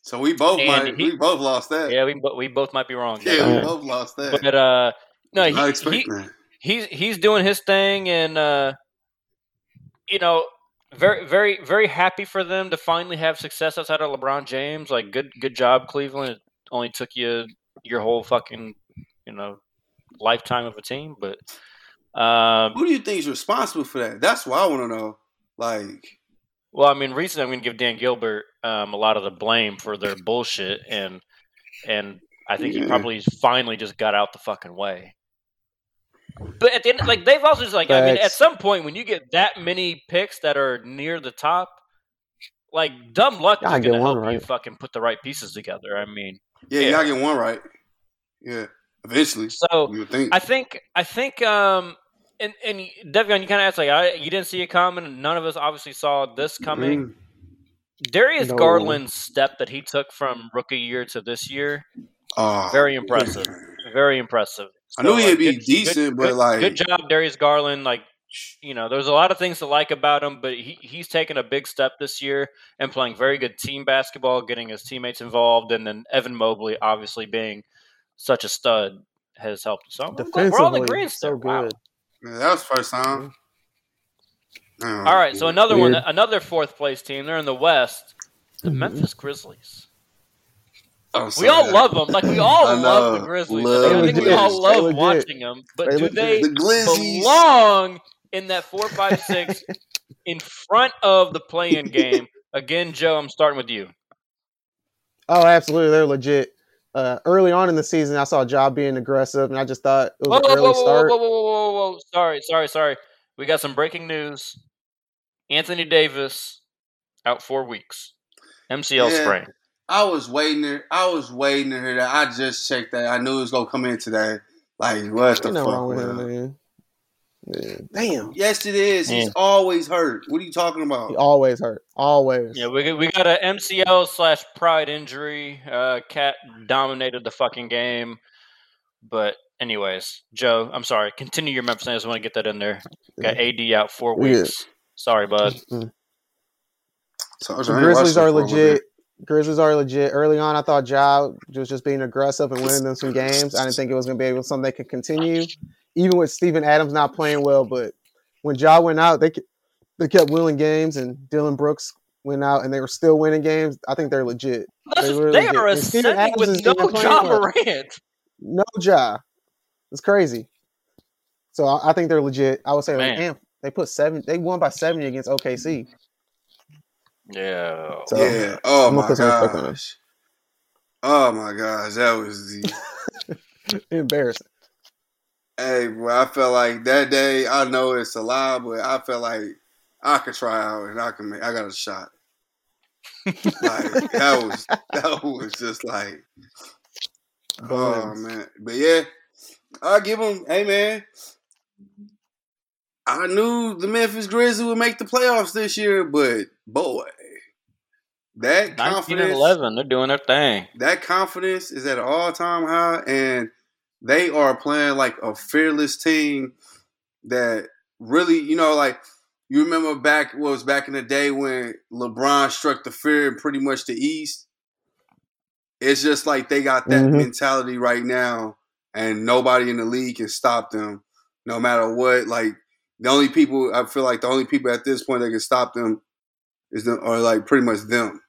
So we both and might he, we both lost that. Yeah, we we both might be wrong. Yeah, we both lost that. But uh, no, he, he, he's he's doing his thing, and uh, you know, very very very happy for them to finally have success outside of LeBron James. Like, good good job, Cleveland. It only took you your whole fucking you know lifetime of a team, but. Um, Who do you think is responsible for that? That's what I want to know. Like, well, I mean, recently I'm going to give Dan Gilbert um, a lot of the blame for their bullshit, and and I think yeah. he probably finally just got out the fucking way. But at the end, like they've also just like Thanks. I mean, at some point when you get that many picks that are near the top, like dumb luck is going to help right. you fucking put the right pieces together. I mean, yeah, yeah. you gotta get one right. Yeah, eventually. So think. I think I think um and and Devion, you kind of asked like I you didn't see it coming. None of us obviously saw this coming. Mm. Darius no. Garland's step that he took from rookie year to this year, uh, very impressive. Very impressive. So, I knew he'd be good, decent, good, but good, like good job, Darius Garland. Like you know, there's a lot of things to like about him, but he, he's taken a big step this year and playing very good team basketball, getting his teammates involved, and then Evan Mobley obviously being such a stud has helped. So Defensively, we're all. So good. Wow. Yeah, that was first time. all right, so another Weird. one, another fourth place team. They're in the West, the mm-hmm. Memphis Grizzlies. Oh, we all love them. Like we all love the Grizzlies. Love I think we all love watching them. But they do they the belong in that four, five, six in front of the play-in game? Again, Joe, I'm starting with you. Oh, absolutely, they're legit. Uh, early on in the season, I saw Ja being aggressive, and I just thought it was whoa, an early whoa, start. Whoa, whoa, whoa, whoa, whoa, whoa! Sorry, sorry, sorry. We got some breaking news. Anthony Davis out four weeks. MCL yeah. sprain. I was waiting there. I was waiting to hear that. I just checked that. I knew it was gonna come in today. Like what the fuck, wrong with him, man? Yeah. Damn. Yes, it is. He's always hurt. What are you talking about? He always hurt. Always. Yeah, we we got a MCL slash pride injury. Uh, Cat dominated the fucking game. But anyways, Joe, I'm sorry. Continue your Memphis. I just want to get that in there. Got AD out four weeks. Yeah. Sorry, bud. Mm-hmm. So, the Grizzlies are legit. Grizzlies are legit. Early on, I thought Ja was just being aggressive and winning them some games. I didn't think it was going to be able something they could continue, even with Steven Adams not playing well. But when Ja went out, they they kept winning games, and Dillon Brooks went out, and they were still winning games. I think they're legit. They, were they legit. are ascending with no Ja Morant. No Ja. It's crazy. So I, I think they're legit. I would say, like, damn, they put seven. They won by seventy against OKC. Yeah. So, yeah. Oh my gosh. Oh my gosh, that was the embarrassing. Hey, bro, I felt like that day. I know it's a lie, but I felt like I could try out and I can make. I got a shot. like that was that was just like, oh, oh man. But yeah, I give them. Hey man, I knew the Memphis Grizzlies would make the playoffs this year, but boy, that 19 confidence, 11, they're doing their thing. that confidence is at an all time high, and they are playing like a fearless team that really, you know, like you remember back what was back in the day when LeBron struck the fear in pretty much the East. It's just like they got that Mhm. mentality right now, and nobody in the league can stop them, no matter what. Like the only people I feel like the only people at this point that can stop them is them, are like pretty much them.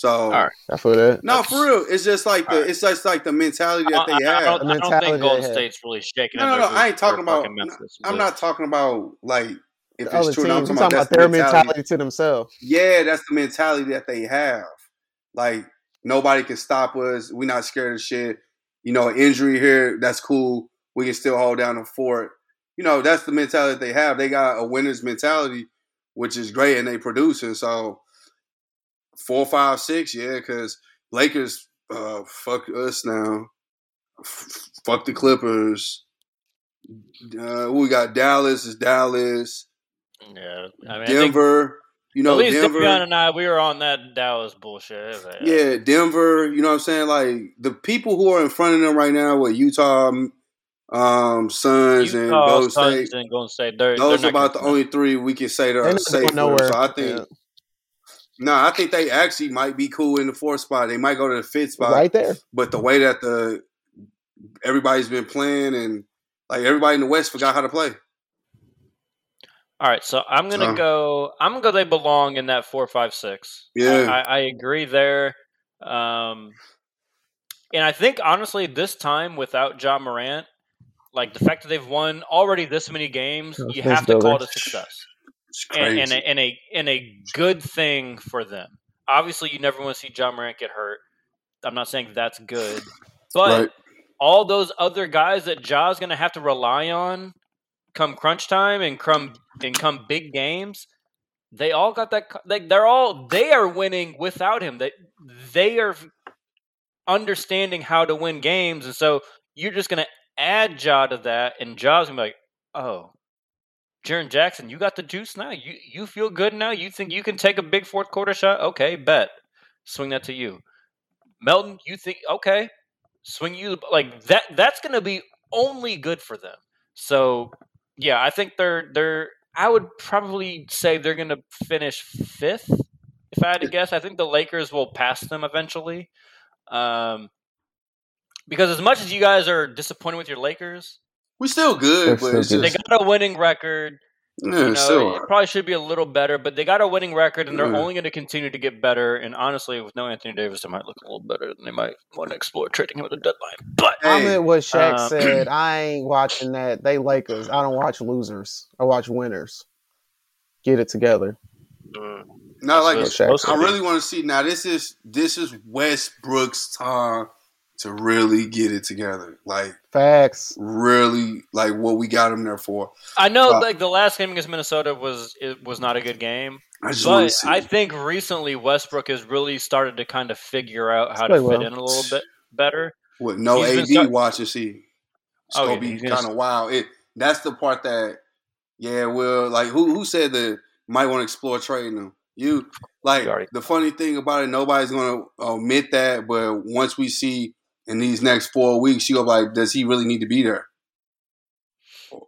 So All right. I feel that. no, That's- for real. It's just like the All right. it's just like the mentality that don't, they I, I have. don't, The I don't think they Golden. State's really shaking No, in no, their no. I ain't talking about. Memphis, I'm not talking about like if The other it's true. no, I'm teams, talking about, about their mentality. mentality to themselves. Yeah, that's the mentality that they have. Like nobody can stop us. We're not scared of shit. You know, injury here, that's cool. We can still hold down the fort. You know, that's the mentality that they have. They got a winner's mentality, which is great, and they producing. So four, five, six, yeah, because Lakers, uh, fuck us now. F- fuck the Clippers. Uh, we got Dallas is Dallas. Yeah, I mean, I think Denver, you know, at least Denver. Devion and I, we were on that Dallas bullshit. It like, Yeah, Denver. You know what I'm saying? Like the people who are in front of them right now with Utah, um, Suns, and Utah, Golden Suns, State. and Golden State. They're, Those they're are about the only three we can say that They're safe. So I think Yeah. No, I think they actually might be cool in the fourth spot. They might go to the fifth spot. right there. But the way that the everybody's been playing and like everybody in the West forgot how to play. All right, so I'm gonna So- go. I'm gonna go. They belong in that four, five, six. Yeah. I, I, I agree there. Um, and I think honestly, this time without Ja Morant, like the fact that they've won already this many games, you have to building. call it a success It's and, and, a, and a and a good thing for them. Obviously, you never want to see Ja Morant get hurt. I'm not saying that's good, but right. all those other guys that Ja's going to have to rely on come crunch time and come and come big games, they all got that. They, they're all they are winning without him. They they are understanding how to win games, and so you're just going to add Ja to that, and Ja's going to be like, oh. Jaren Jackson, you got the juice now. You you feel good now. You think you can take a big fourth quarter shot? Okay, bet. Swing that to you. Melton, you think okay? Swing you like that. That's going to be only good for them. So yeah, I think they're they're. I would probably say they're going to finish fifth. If I had to guess, I think the Lakers will pass them eventually. Um, because as much as you guys are disappointed with your Lakers, We're still good, They're but still it's good. they got a winning record. yeah, You know, still it probably should be a little better, but they got a winning record, and they're Yeah. only going to continue to get better. And honestly, with no Anthony Davis, they might look a little better, and they might want to explore trading him at the deadline. But I'm Hey, at what Shaq uh, said. I ain't watching that. They Lakers. I don't watch losers. I watch winners. Get it together. not like That's Shaq I really want to see now. This is this is Westbrook's time to really get it together. Like Facts. really, like what we got him there for. I know, Uh, like the last game against Minnesota was it was not a good game, I just but see. I think recently Westbrook has really started to kind of figure out how Play to fit well. in a little bit better. with no he's AD, start- watch and see. It's Oh, gonna yeah, be he's gonna- kind of wild. It that's the part that yeah, well, like who who said that might want to explore trading them? You like You the funny thing about it, nobody's gonna admit that, but once we see in these next four weeks, you go like, does he really need to be there?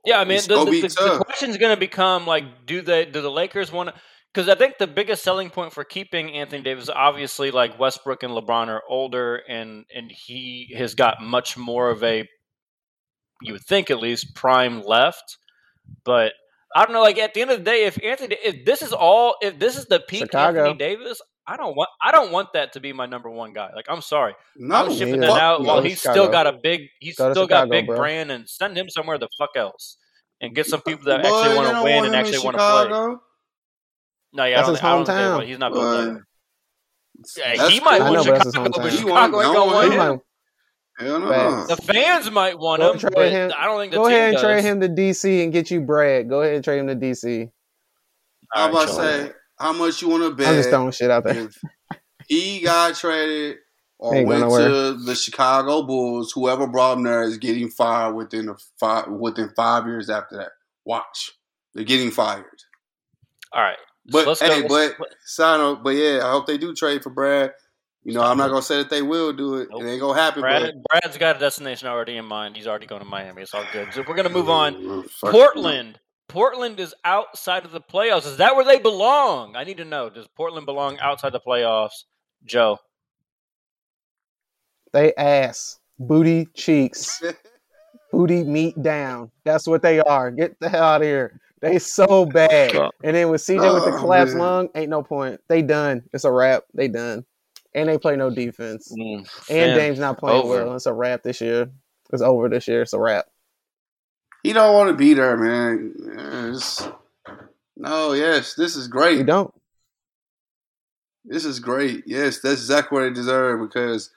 Yeah, I mean, the, the, the, the tough. question is going to become like, do they do the Lakers want to? Because I think the biggest selling point for keeping Anthony Davis, obviously, like Westbrook and LeBron are older, and and he has got much more of a, you would think at least, prime left. But I don't know. Like at the end of the day, if Anthony, if this is all, if this is the peak Chicago. Anthony Davis, I don't want, I don't want that to be my number one guy. Like I'm sorry, No, I'm shipping that out no. while Go to he's still got a big, he's Go to still got big bro. brand, and send him somewhere the fuck else, and get some people that Boy, actually want to win want and actually want to play. No, yeah, That's I his don't, I don't think hometown. he's not built Boy. there. Yeah, he might want know, but Chicago, but Chicago ain't gonna want want him. might- Hell no. The fans might want Go him, trade but him. I don't think the Go team ahead and does. trade him to DC and get you Brad. Go ahead and trade him to DC. I'm about to say, how much you want to bet? I'm just throwing shit out there. if he got traded or Ain't went to the Chicago Bulls, whoever brought him there is getting fired within a five within five years after that. Watch, they're getting fired. All right. But So let's hey, go. but sign up. But yeah, I hope they do trade for Brad. You know, I'm not gonna say that they will do it. Nope. It ain't gonna happen. Brad, Brad's got a destination already in mind. He's already going to Miami. It's all good. So we're going to move on. Mm. Portland. Portland is outside of the playoffs. Is that where they belong? I need to know. Does Portland belong outside the playoffs? Joe. They ass, booty cheeks, booty meat down. That's what they are. Get the hell out of here. They so bad. And then with CJ with the Oh, collapsed man. lung, ain't no point. They done. It's a wrap. They done. And they play no defense. Mm, and Man, Dame's not playing over. well. It's a wrap this year. It's over this year. It's a wrap. He don't want to be there, man. Yes. No, yes, this is You great. don't. This is great. Yes, that's exactly what they deserve because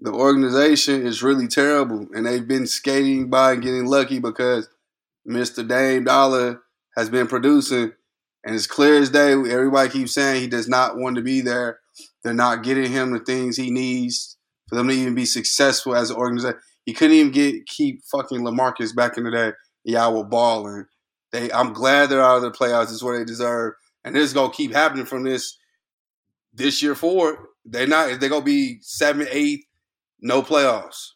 the organization is really terrible, and they've been skating by and getting lucky because Mr. Dame Dollar has been producing, and it's clear as day. Everybody keeps saying he does not want to be there. They're not getting him the things he needs for them to even be successful as an organization. He couldn't even get keep fucking Lamarcus back in the day. Y'all were balling. They, I'm glad they're out of the playoffs. It's what they deserve, and this is gonna keep happening from this this year forward. They're not. They're gonna be seven, eight, no playoffs.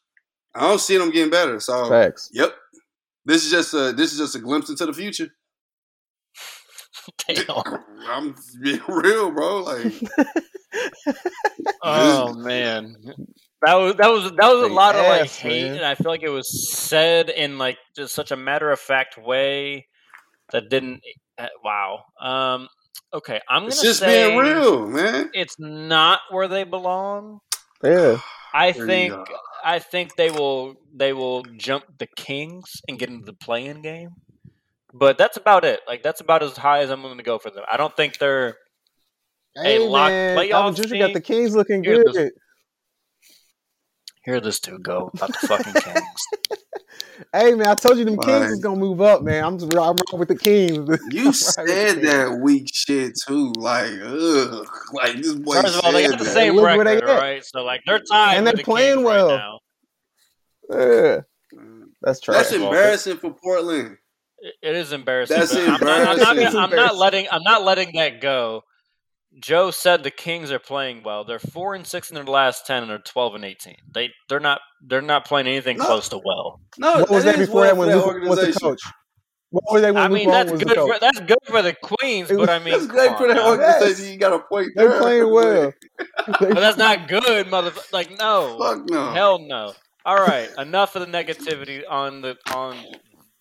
I don't see them getting better. So, Facts. yep. This is just a this is just a glimpse into the future. Damn. I'm being real, bro. Like Oh man, that was that was that was a lot of like hate, man. and I feel like it was said in like just such a matter of fact way that didn't. Uh, wow. Um. Okay, I'm gonna it's just say being real, man. It's not where they belong. Yeah. I There think. I think they will they will jump the Kings and get into the playing game. But that's about it. Like that's about as high as I'm willing to go for them. I don't think they're Hey, locked man. playoff Gentry got the Kings looking good. the- here this dude go about the fucking Kings. Hey, man, I told you them Kings Fine. is going to move up, man. I'm just I'm wrong with the Kings. You I'm right with the said Kings. that weak shit too. Like, ugh. Like this boy First of all, they said got the that. same Look where they record, at. So like they're tied And they're the playing Kings well. right. Yeah. Mm. That's trash. That's Well, embarrassing for Portland. It- It is embarrassing. That's but I'm, not, I'm, not, embarrassing. gonna- I'm not letting I'm not letting that go. Joe said the Kings are playing well. They're four and six in their last ten, and they're twelve and eighteen. They they're not they're not playing anything No. close to well. No, what was that is before well that when that Luke was the coach? What were they when I mean Walton that's good for that's good for the Queens, It but I mean That's great come for on that organization. Yes. You got a point They're there. playing well. But that's not good, motherfucker. Like no, Fuck no. hell no. All right, enough of the negativity on the on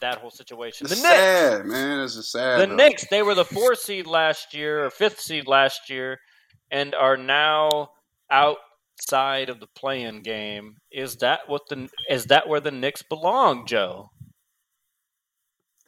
that whole situation. It's The Knicks. sad, man. It's just sad. The though. Knicks, they were the four seed last year or fifth seed last year, and are now outside of the playing game. Is that what the is that where the Knicks belong, Joe?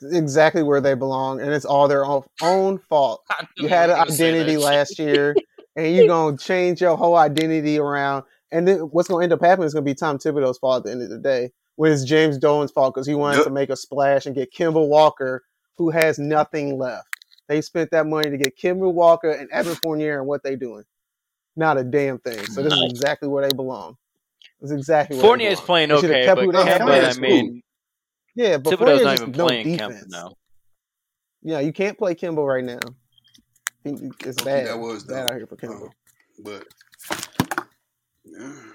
exactly where they belong, and it's all their own, own fault. You had an identity last year, and you're gonna change your whole identity around. And then what's gonna end up happening is gonna be Tom Thibodeau's fault at the end of the day, when it's James Dolan's fault because he wanted Yep. to make a splash and get Kemba Walker, who has nothing left. They spent that money to get Kemba Walker and Evan Fournier, and what they doing? Not a damn thing. So this Nice. is exactly where they belong. It's exactly where they Fournier's belong. playing They okay, kept but who they had. Kemba, I mean, Yeah, but Thibodeau's Fournier's not even no playing defense. Kemba now. Yeah, you can't play Kemba right now. It's bad. that was It's bad out here for Kemba Um, but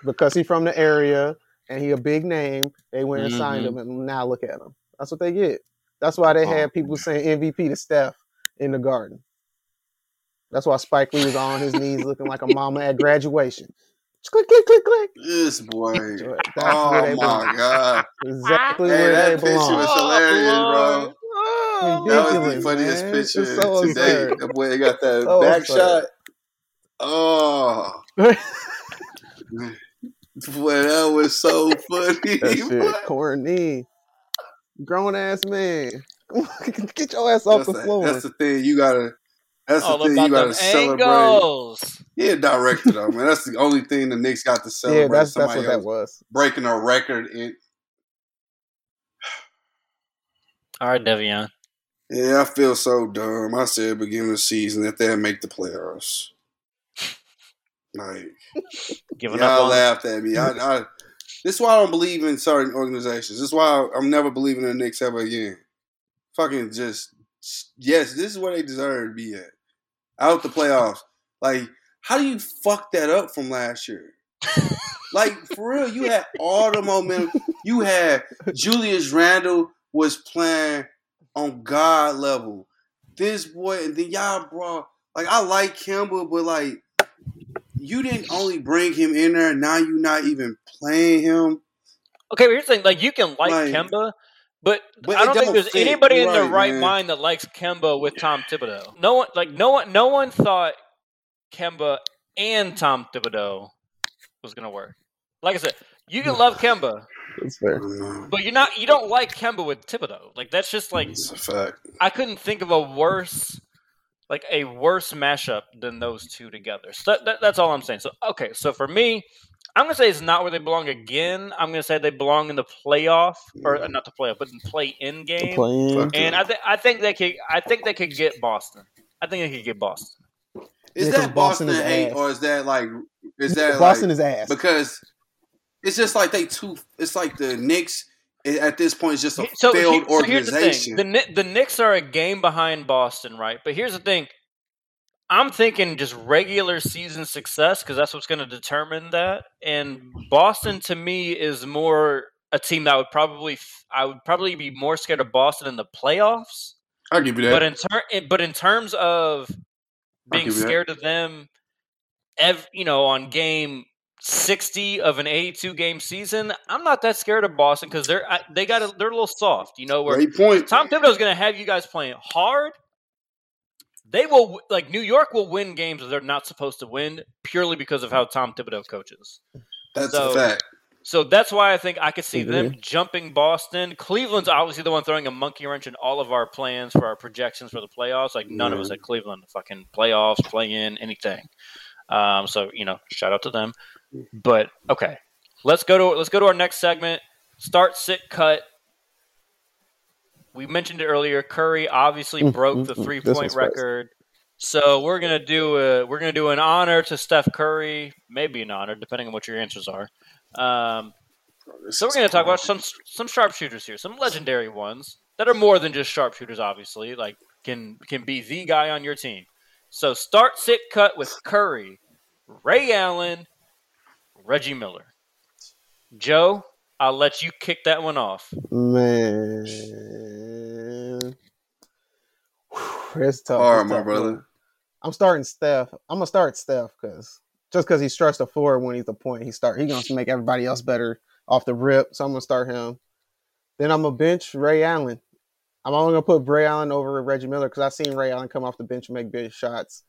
because he's from the area and he a big name. They went and signed Mhm. him, and now look at him. That's what they get. That's why they Oh, had people saying MVP to Steph in the Garden. That's why Spike Lee was on his knees looking like a mama at graduation. Click, click, click, click. this boy. That's oh they belong. my god. Exactly Hey, where that they picture was hilarious, bro. Oh, That was the funniest man. picture so today. absurd. The boy got that So back absurd. shot. Oh, boy, that was so funny. That shit corny. Grown ass man. Get your ass off That's, the the, floor. that's the thing you gotta. That's all the thing you gotta them celebrate. angles. He a director though, man. That's the only thing the Knicks got to celebrate. yeah, that's that's what that was. breaking a record. In, All right, Devion. yeah, I feel so dumb. I said beginning of the season that they'll make the playoffs. Like Giving y'all up on laughed at me. I, I, this is why I don't believe in certain organizations. This is why I'm never believing in the Knicks ever again. Fucking just yes, this is where they deserve to be at. Out the playoffs. Like, how do you fuck that up from last year? like for real, you had all the momentum. You had Julius Randle was playing on God level. This boy, and then y'all brought like I like Kemba, but like you didn't only bring him in there. Now you're not even playing him. Okay, but here's the thing: like you can like, Like- Kemba, but, But I don't think don't there's fit. anybody in You're their right, right man. mind that likes Kemba with Tom Thibodeau. No one, like no one, no one thought Kemba and Tom Thibodeau was gonna work. Like I said, you can love Kemba, That's fair. But you're not. You don't like Kemba with Thibodeau. Like that's just like it's a fact. I couldn't think of a worse, like a worse mashup than those two together. So that, that, that's all I'm saying. So okay, so for me, I'm gonna say it's not where they belong again. I'm gonna say they belong in the playoff, or uh, not the playoff, but in play-in game. Playing. Fuck. And I think I think they could. I think they could get Boston. I think they could get Boston. Is Yeah, 'cause that Boston, Boston is hate ass. or is that like is that Boston like, is ass. because it's just like they too. It's like the Knicks i- at this point is just a So, failed he- so here's the organization. thing: the Kni- the Knicks are a game behind Boston, right? But here's the thing: I'm thinking just regular season success because that's what's going to determine that. And Boston, to me, is more a team that would probably I would probably be more scared of Boston in the playoffs. I'll give you that. But in ter- but in terms of being you that. scared of them, ev- you know, on game sixty of an eighty-two game season, I'm not that scared of Boston because they're I, they got a, they're a little soft, you know. Where Great point. Tom Thibodeau's going to have you guys playing hard. They will like New York will win games that they're not supposed to win purely because of how Tom Thibodeau coaches. That's so- a fact. So that's why I think I could see them jumping Boston. Cleveland's obviously the one throwing a monkey wrench in all of our plans for our projections for the playoffs. Like none of us at Cleveland fucking playoffs, play in, anything. Um, so you know, shout out to them. But okay, let's go to let's go to our next segment. Start, sit, cut. We mentioned it earlier. Curry obviously Mm, broke mm, the mm. three point record. So we're gonna do a we're gonna do an honor to Steph Curry, maybe an honor depending on what your answers are. Um, so we're going to talk about some some sharpshooters here, some legendary ones that are more than just sharpshooters. Obviously, like can can be the guy on your team. So start, sit, cut with Curry, Ray Allen, Reggie Miller. Joe, I'll let you kick that one off. Man. Whew, It's tough. Hard, It's my tough, brother. man. I'm starting Steph. I'm gonna start Steph because just because he stretched the floor when he's the point, he start he gonna make everybody else better off the rip. So I'm gonna start him. Then I'm gonna bench Ray Allen. I'm only gonna put Ray Allen over Reggie Miller because I've seen Ray Allen come off the bench and make big shots.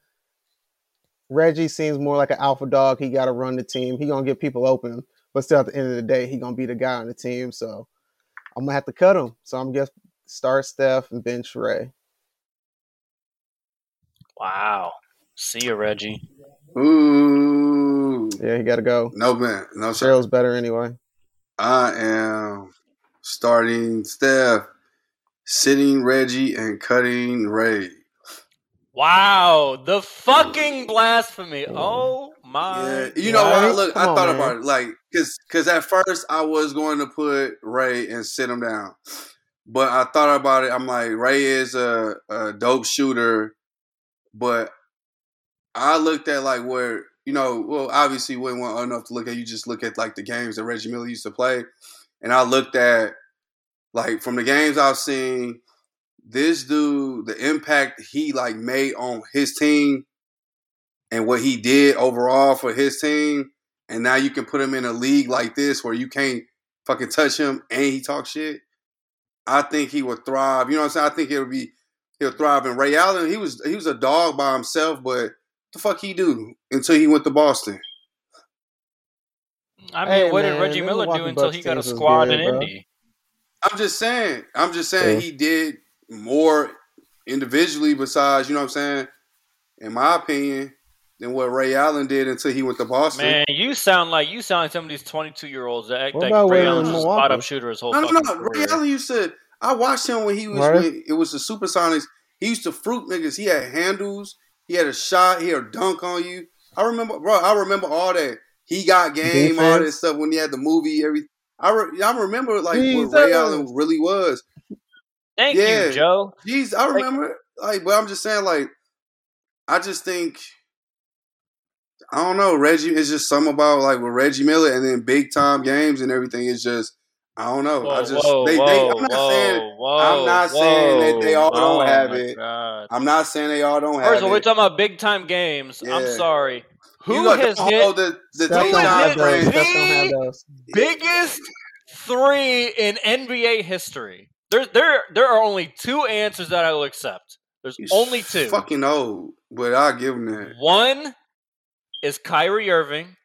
Reggie seems more like an alpha dog. He got to run the team. He gonna get people open, but still at the end of the day, he gonna be the guy on the team. So I'm gonna have to cut him. So I'm gonna start Steph and bench Ray. Wow. See you, Reggie. Ooh. Yeah, he got to go. No man. No sir. Cheryl's better anyway. I am starting Steph, sitting Reggie, and cutting Ray. Wow, the fucking blasphemy! Oh my! Yeah, you know what? right? Look, Come I on, thought man. about it, like, cause, cause at first I was going to put Ray and sit him down, but I thought about it. I'm like, Ray is a, a dope shooter, but I looked at like where you know, well, obviously, we weren't enough to look at. You just look at like the games that Reggie Miller used to play, and I looked at like from the games I've seen, this dude, the impact he like made on his team and what he did overall for his team. And now you can put him in a league like this where you can't fucking touch him and he talks shit. I think he would thrive. You know what I'm saying? I think it would be he'll thrive. And Ray Allen, he was he was a dog by himself, but the fuck he do until he went to Boston. I mean, Hey, what did Reggie Miller do until Bucks he got a squad good, in bro. Indy? I'm just saying. I'm just saying Yeah. he did more individually besides, you know what I'm saying, in my opinion, than what Ray Allen did until he went to Boston. Man, you sound like you sound like some of these twenty-two year olds that act What like Ray Ray Allen's a spot up shooter his whole No, no, fucking no. Ray. Allen used to. I watched him when he was Right. when it was the Supersonics. He used to fruit niggas. He had handles. He had a shot. He had a dunk on you. I remember, bro. I remember all that. He got game, all that stuff when he had the movie. Every I re, I remember like Jesus. what Ray Allen really was. Thank Yeah. you, Joe. Jeez, I remember. Like, but I'm just saying, like, I just think. I don't know. Reggie is just something about like with Reggie Miller and then big time games and everything is just I don't know. I just whoa, they, they I'm not whoa, saying whoa, I'm not saying that they all don't Oh have it. God. I'm not saying they all don't have First of all, we're it. talking about big time games. I'm sorry. Who you got has the, hit oh, the the Steph Who don't has hit those. Dijon Steph don't have the biggest three in NBA history? There, there, there are only two answers that I will accept. There's He's only two. Fucking old, but I'll give him that. One is Kyrie Irving.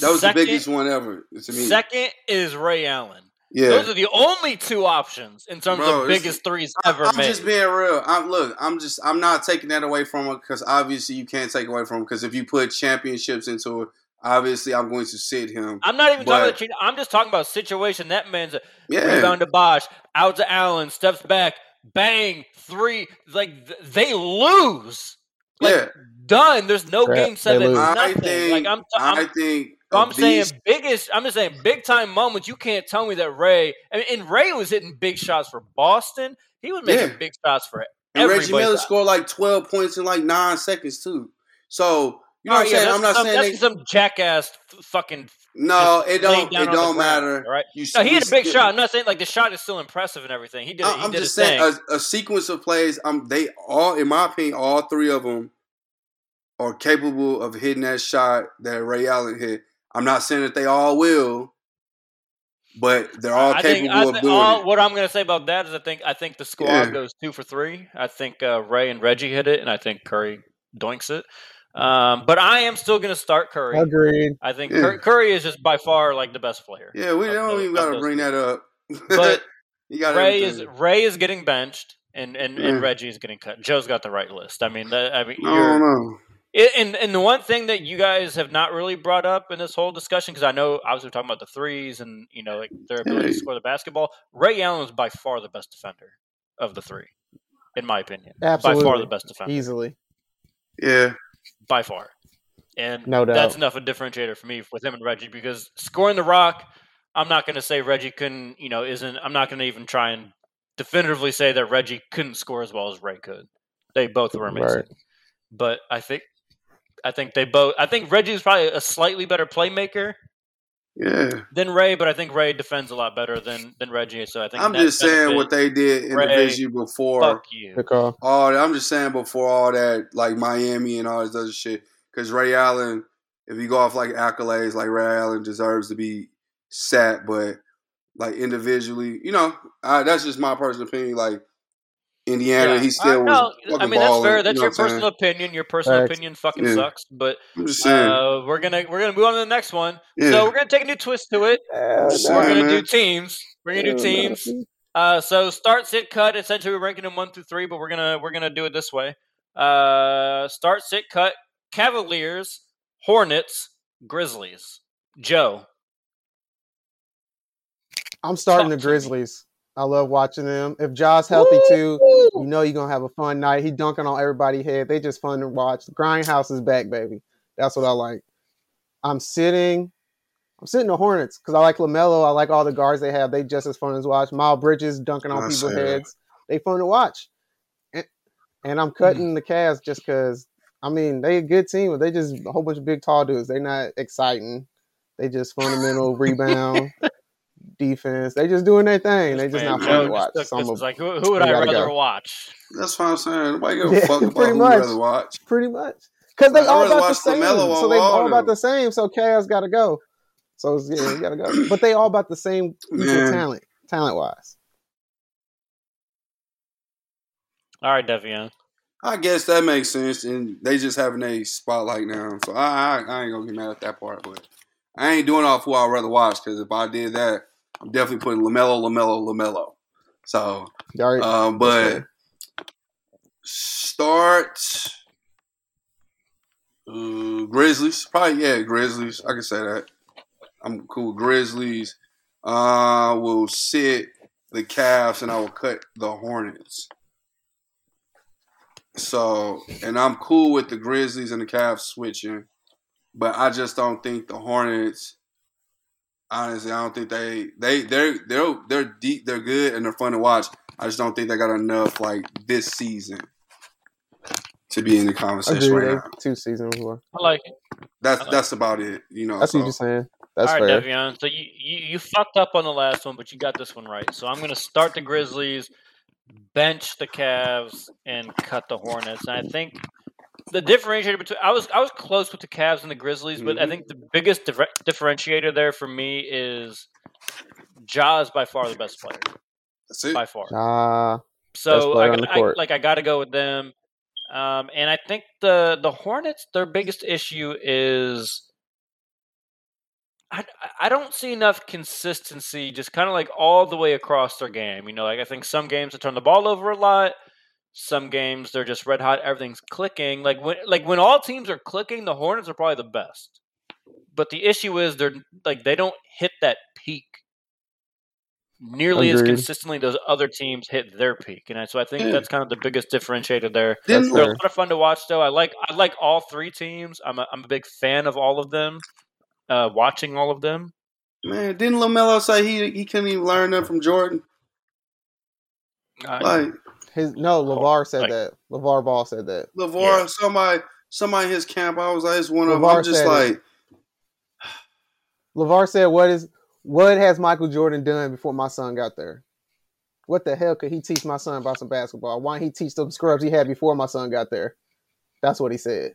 That was second, the biggest one ever to me. Second is Ray Allen. Yeah. Those are the only two options in terms Bro, of biggest threes ever I'm made. just being real. I'm look. I'm just. I'm not taking that away from it because obviously you can't take away from him because if you put championships into it, obviously I'm going to sit him. I'm not even talking But- about cheating. I'm just talking about situation. That man's a Yeah, rebound to Bosh, out to Allen, steps back, bang, three. Like th- they lose. Like yeah. done. There's no Right, game seven. lose. I Nothing. think. like I'm. T- I I'm I'm saying biggest. I'm just saying big time moments. You can't tell me that Ray. I mean, and Ray was hitting big shots for Boston. He was making Yeah. big shots for everybody. and Reggie. Miller scored like 12 points in like nine seconds too. So you know All what I'm yeah, saying? I'm not some, saying that's they, some jackass fucking. no. It don't. It don't ground, matter. Right? You, No, he had a big still- shot. I'm not saying like the shot is still impressive and everything. He did. I- He I'm did just saying a, a sequence of plays. Um, they all, in my opinion, all three of them are capable of hitting that shot that Ray Allen hit. I'm not saying that they all will, but they're all I capable think, I of thi- doing all, it. what I'm going to say about that is I think I think the squad Yeah. goes two for three. I think uh, Ray and Reggie hit it, and I think Curry doinks it. Um, but I am still going to start Curry. Agreed. I think Yeah. Cur- Curry is just by far like the best player. Yeah, we don't the- even got to bring three. that up. But you got Ray is. Ray is getting benched, and and, and Reggie is getting cut. Joe's got the right list. I mean, that, I mean, I don't know. It, and and the one thing that you guys have not really brought up in this whole discussion, because I know obviously we're talking about the threes and you know like their ability to score the basketball. Ray Allen is by far the best defender of the three, in my opinion. Absolutely. By far the best defender, Easily. Yeah, by far. And No doubt. that's enough a differentiator for me with him and Reggie because scoring the rock, I'm not going to say Reggie couldn't. You know, isn't. I'm not going to even try and definitively say that Reggie couldn't score as well as Ray could. They both were amazing. Right. But I think I think they both I think Reggie is probably a slightly better playmaker yeah. than Ray, but I think Ray defends a lot better than than Reggie. So I think I'm just saying what they did Ray, individually before. fuck you. All I'm just saying before all that, like Miami and all this other shit. Because Ray Allen, if you go off like accolades, like Ray Allen deserves to be sat, but like individually, you know, I, that's just my personal opinion. Like Indiana, Yeah. he still Uh, was. no, fucking I mean that's balling, fair. you That's know your what saying? personal opinion. Your personal Facts. opinion fucking Yeah. sucks. But I'm just saying. uh, we're gonna we're gonna move on to the next one. yeah. So we're gonna take a new twist to it. Hell Just no. We're saying, gonna do teams. We're gonna do teams. Uh, so start, sit, cut. Essentially, we're ranking them one through three, but we're gonna we're gonna do it this way. Uh, start, sit, cut. Cavaliers, Hornets, Grizzlies. Joe. I'm starting Talk the to me. Grizzlies. I love watching them. If Ja's healthy too, you know you're gonna have a fun night. He dunking on everybody's head. They just fun to watch. Grindhouse is back, baby. That's what I like. I'm sitting. I'm sitting the Hornets because I like Lamelo. I like all the guards they have. They just as fun as watch. Miles Bridges dunking on I people's say that. heads. They fun to watch. And, and I'm hmm. cutting the Cavs just because. I mean, they a good team, but they just a whole bunch of big tall dudes. They're not exciting. They just fundamental rebound defense. They just doing their thing. They just not fun to watch. took So this I'm as a- like, who, who would I rather go. watch? That's what I'm saying. Nobody give a Yeah, fuck about pretty who much. you rather watch. pretty much because they all about the same. So they all all about the same. So Cavs got to go. So yeah, you got to go. But they all about the same equal talent, talent wise. All right, Devian. I guess that makes sense, and they just having a spotlight now. So I, I, I ain't gonna get mad at that part, but I ain't doing off who I'd rather watch because if I did that, I'm definitely putting Lamelo, Lamelo, Lamelo. So, You already- um, but start uh, Grizzlies, probably yeah, Grizzlies. I can say that. I'm cool with Grizzlies. Uh, will sit the Cavs, and I will cut the Hornets. So, and I'm cool with the Grizzlies and the Cavs switching, but I just don't think the Hornets. Honestly, I don't think they they they're they're they're deep, they're good, and they're fun to watch. I just don't think they got enough like this season to be in the conversation Agreed. right now. Two seasons before. I like it. That's Okay. that's about it. You know. That's so. what you're saying. That's All right, fair. Devion. So you, you you fucked up on the last one, but you got this one right. So I'm going to start the Grizzlies, bench the Cavs, and cut the Hornets. And I think the differentiator between I was I was close with the Cavs and the Grizzlies, but I Mhm. think the biggest differ- differentiator there for me is Ja is by far the best player That's it. by far. Ah, So Best I, on I- like I got to go with them. Um, and I think the the Hornets, their biggest issue is I, I don't see enough consistency, just kind of like all the way across their game. You know, like I think some games they turn the ball over a lot. Some games they're just red hot. Everything's clicking. Like when like when all teams are clicking, the Hornets are probably the best. But the issue is they're like they don't hit that peak nearly as consistently those other teams hit their peak. And so I think Yeah. that's kind of the biggest differentiator there. Didn't They're a lot of fun to watch though. I like I like all three teams. I'm a, I'm a big fan of all of them. Uh, watching all of them. man? Didn't LaMelo say he he couldn't even learn that from Jordan? I- Like his no. Oh, LaVar said Like- that. LaVar Ball said that. LaVar, Yeah. somebody somebody in his camp. I was like, it's one of them. I'm just said it. like, LaVar said, "What is what has Michael Jordan done before my son got there? What the hell could he teach my son about some basketball? Why didn't he teach them scrubs he had before my son got there?" That's what he said.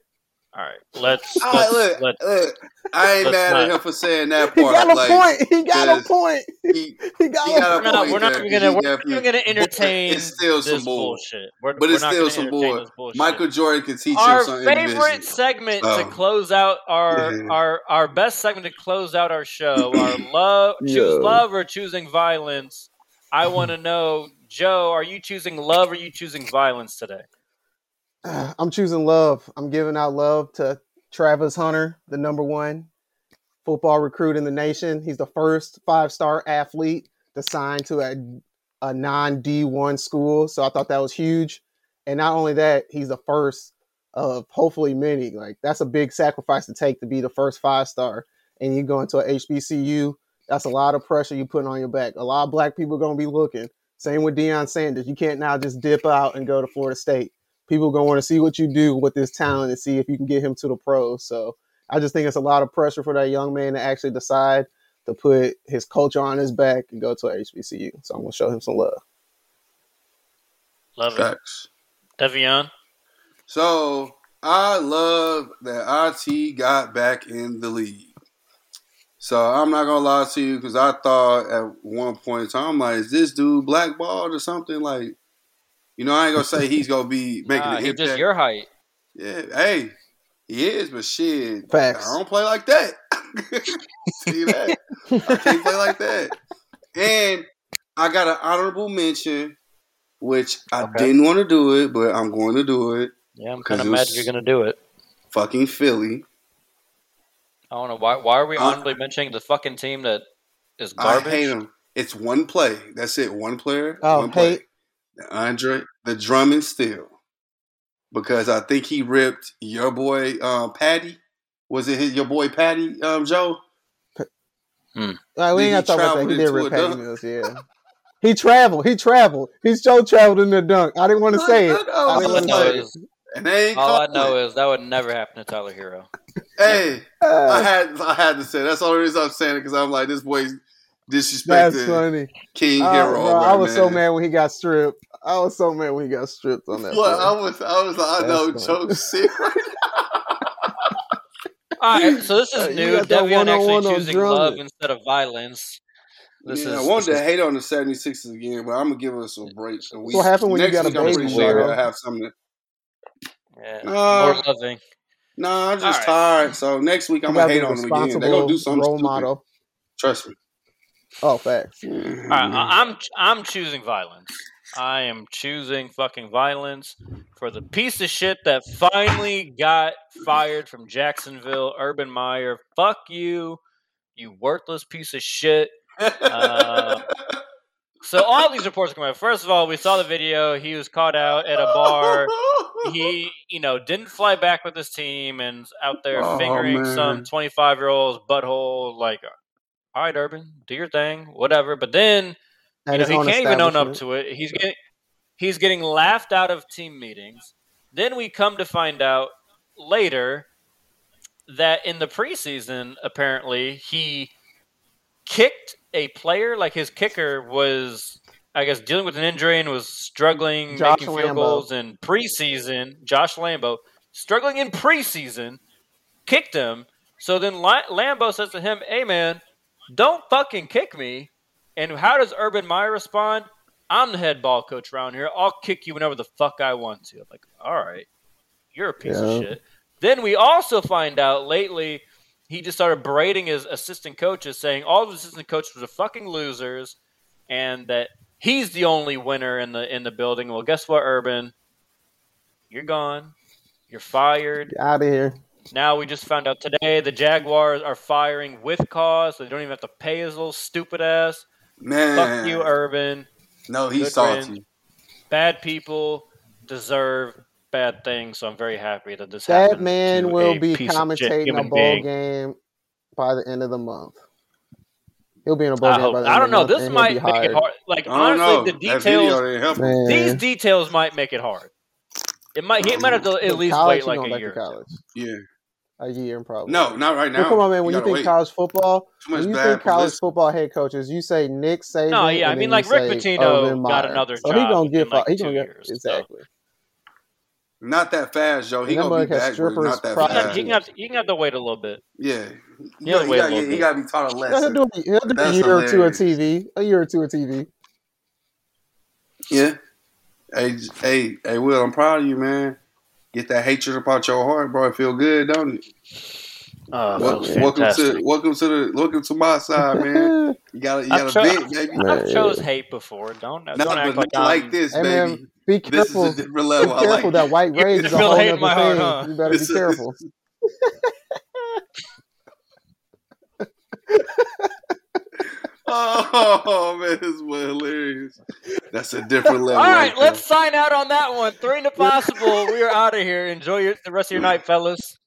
all right, let's. all let's, right, look, let's look, I ain't mad not- at him for saying that part. He got a like, point. He got a point. he- He got, he a got a we're not, point we're not there, even 'cause gonna we're not even gonna entertain it's still some this bull. bullshit. We're, But we're it's still some entertain bull. this bullshit. Michael Jordan can teach our him something. favorite segment Oh. to close out our Yeah. our our best segment to close out our show. Our love, choose Yo. love or choosing violence. I want to know, Joe, are you choosing love or are you choosing violence today? I'm choosing love. I'm giving out love to Travis Hunter, the number one football recruit in the nation. He's the first five star athlete to sign to a, a non D1 school. So I thought that was huge. And not only that, he's the first of hopefully many. Like, that's a big sacrifice to take to be the first five star. And you go into a HBCU, that's a lot of pressure you put on your back. A lot of black people are going to be looking. Same with Deion Sanders. You can't now just dip out and go to Florida State people gonna want to see what you do with this talent and see if you can get him to the pros. So I just think it's a lot of pressure for that young man to actually decide to put his culture on his back and go to a HBCU. So I'm gonna show him some love. Love it, Devion. So I love that IT got back in the league. So I'm not gonna lie to you because I thought at one point in time, I'm like, is this dude blackballed or something? Like, you know, I ain't gonna say he's gonna be making Nah, an he's impact. just your height. yeah, hey, he is, but shit, Facts. I don't play like that. See that? I can't play like that. And I got an honorable mention, which I Okay. didn't want to do it, but I'm going to do it. Yeah, I'm kind of it mad you're gonna do it. Fucking Philly. I don't know why. Why are we Uh, honorably mentioning the fucking team that is garbage? I garbage? hate him. It's one play. That's it. One player. Oh, one play. Hate. Andre, the Drummond still. Because I think he ripped your boy um, Patty. Was it his, your boy Patty, um, Joe? Uh, we Did ain't gotta talk about that. He did rip Patty dunk? Mills, yeah. He traveled. He traveled. He so traveled in the dunk. I didn't want to say it. I didn't All I want to know say it. is, And they ain't all I know it. is that would never happen to Tyler Herro. Hey, I Uh, had I had to say that's all the reason I'm saying it because I'm like this boy's that's disrespecting funny. King Oh, Herro. bro, over I it, was so mad when he got stripped. I was so mad when he got stripped on that. What play. I was I was like, I know That's funny. Joe's sick right All right, so this is you new. got that Devion actually choosing Drummond. love instead of violence. This yeah, is. I wanted this to is- hate on the 76ers again, but I'm gonna give us a break. So we, what happened when you got a week, I'm baby, pretty sure bro? I'll have something. To, yeah, Uh, more loving. no, I'm just All tired. So next week I'm gonna hate on them again. They're gonna do responsible something role stupid. model. Trust me. Oh, facts. All right, I'm I'm choosing violence. I am choosing fucking violence for the piece of shit that finally got fired from Jacksonville, Urban Meyer. Fuck you, you worthless piece of shit. Uh, So all these reports come out. First of all, we saw the video. He was caught out at a bar. He, you know, didn't fly back with his team and out there Oh, fingering man. some 25 year old's butthole. Like, all right, Urban, do your thing, whatever. But then you know, he can't even own up to it. He's getting he's getting laughed out of team meetings. Then we come to find out later that in the preseason, apparently he kicked a player. Like his kicker was, I guess, dealing with an injury and was struggling Josh making field Lambo. goals in preseason. Josh Lambo struggling in preseason, kicked him. So then Lambo says to him, "Hey man, don't fucking kick me." And how does Urban Meyer respond? I'm the head ball coach around here. I'll kick you whenever the fuck I want to. I'm like, all right, you're a piece of shit. Then we also find out lately he just started berating his assistant coaches, saying all of his assistant coaches are fucking losers, and that he's the only winner in the in the building. Well, guess what, Urban? You're gone. You're fired. Get out of here. Now we just found out today the Jaguars are firing with cause. So they don't even have to pay his little stupid ass. Man, Fuck you, Urban. no, he's Good salty. friend. Bad people deserve bad things. So I'm very happy that this That happened man to will a be piece of commentating a human bowl being. game by the end of the month. He'll be in a bowl I game hope. by the I end don't of the know. month, This and he'll might be make it hard. Like I don't know. honestly, the details. didn't help him. Man. These details might make it hard. It might. He might have to at least college, wait like a year. college. Yeah. A year probably. No, not right now. Well, come on, man. When you, gotta think wait. college football, when you think college publicity. football head coaches, you say Nick Saban. No, yeah, I mean, like, Rick Pitino got Meyer. another so he gonna get in, like, he gonna get years, so. exactly. Not that fast, Joe. He And gonna be mug has back, strippers not that He fast. he, can have, he can have to wait a little bit. Yeah, he, He'll gotta- he, wait a gotta, he gotta be taught a He'll lesson. do, he'll do a That's year or two of. TV. A year or two of TV. Yeah. Hey, hey, hey, Will, I'm proud of you, man. Get that hatred up out your heart, bro. It feel good, don't it? Oh, Wel- welcome to welcome to the welcome to my side, man. You gotta you gotta cho- vent, baby. I've chose hate before. Don't Not, don't but act like, like, this, Hey, baby. man, be This careful. is a different Be level. I careful. like that white rage is a whole other in my heart, thing. huh? You better be This is- careful. Oh man, this was hilarious. That's a different level. All right, right let's sign out on that one. Three to possible. We are out of here. Enjoy your, the rest of your night, fellas.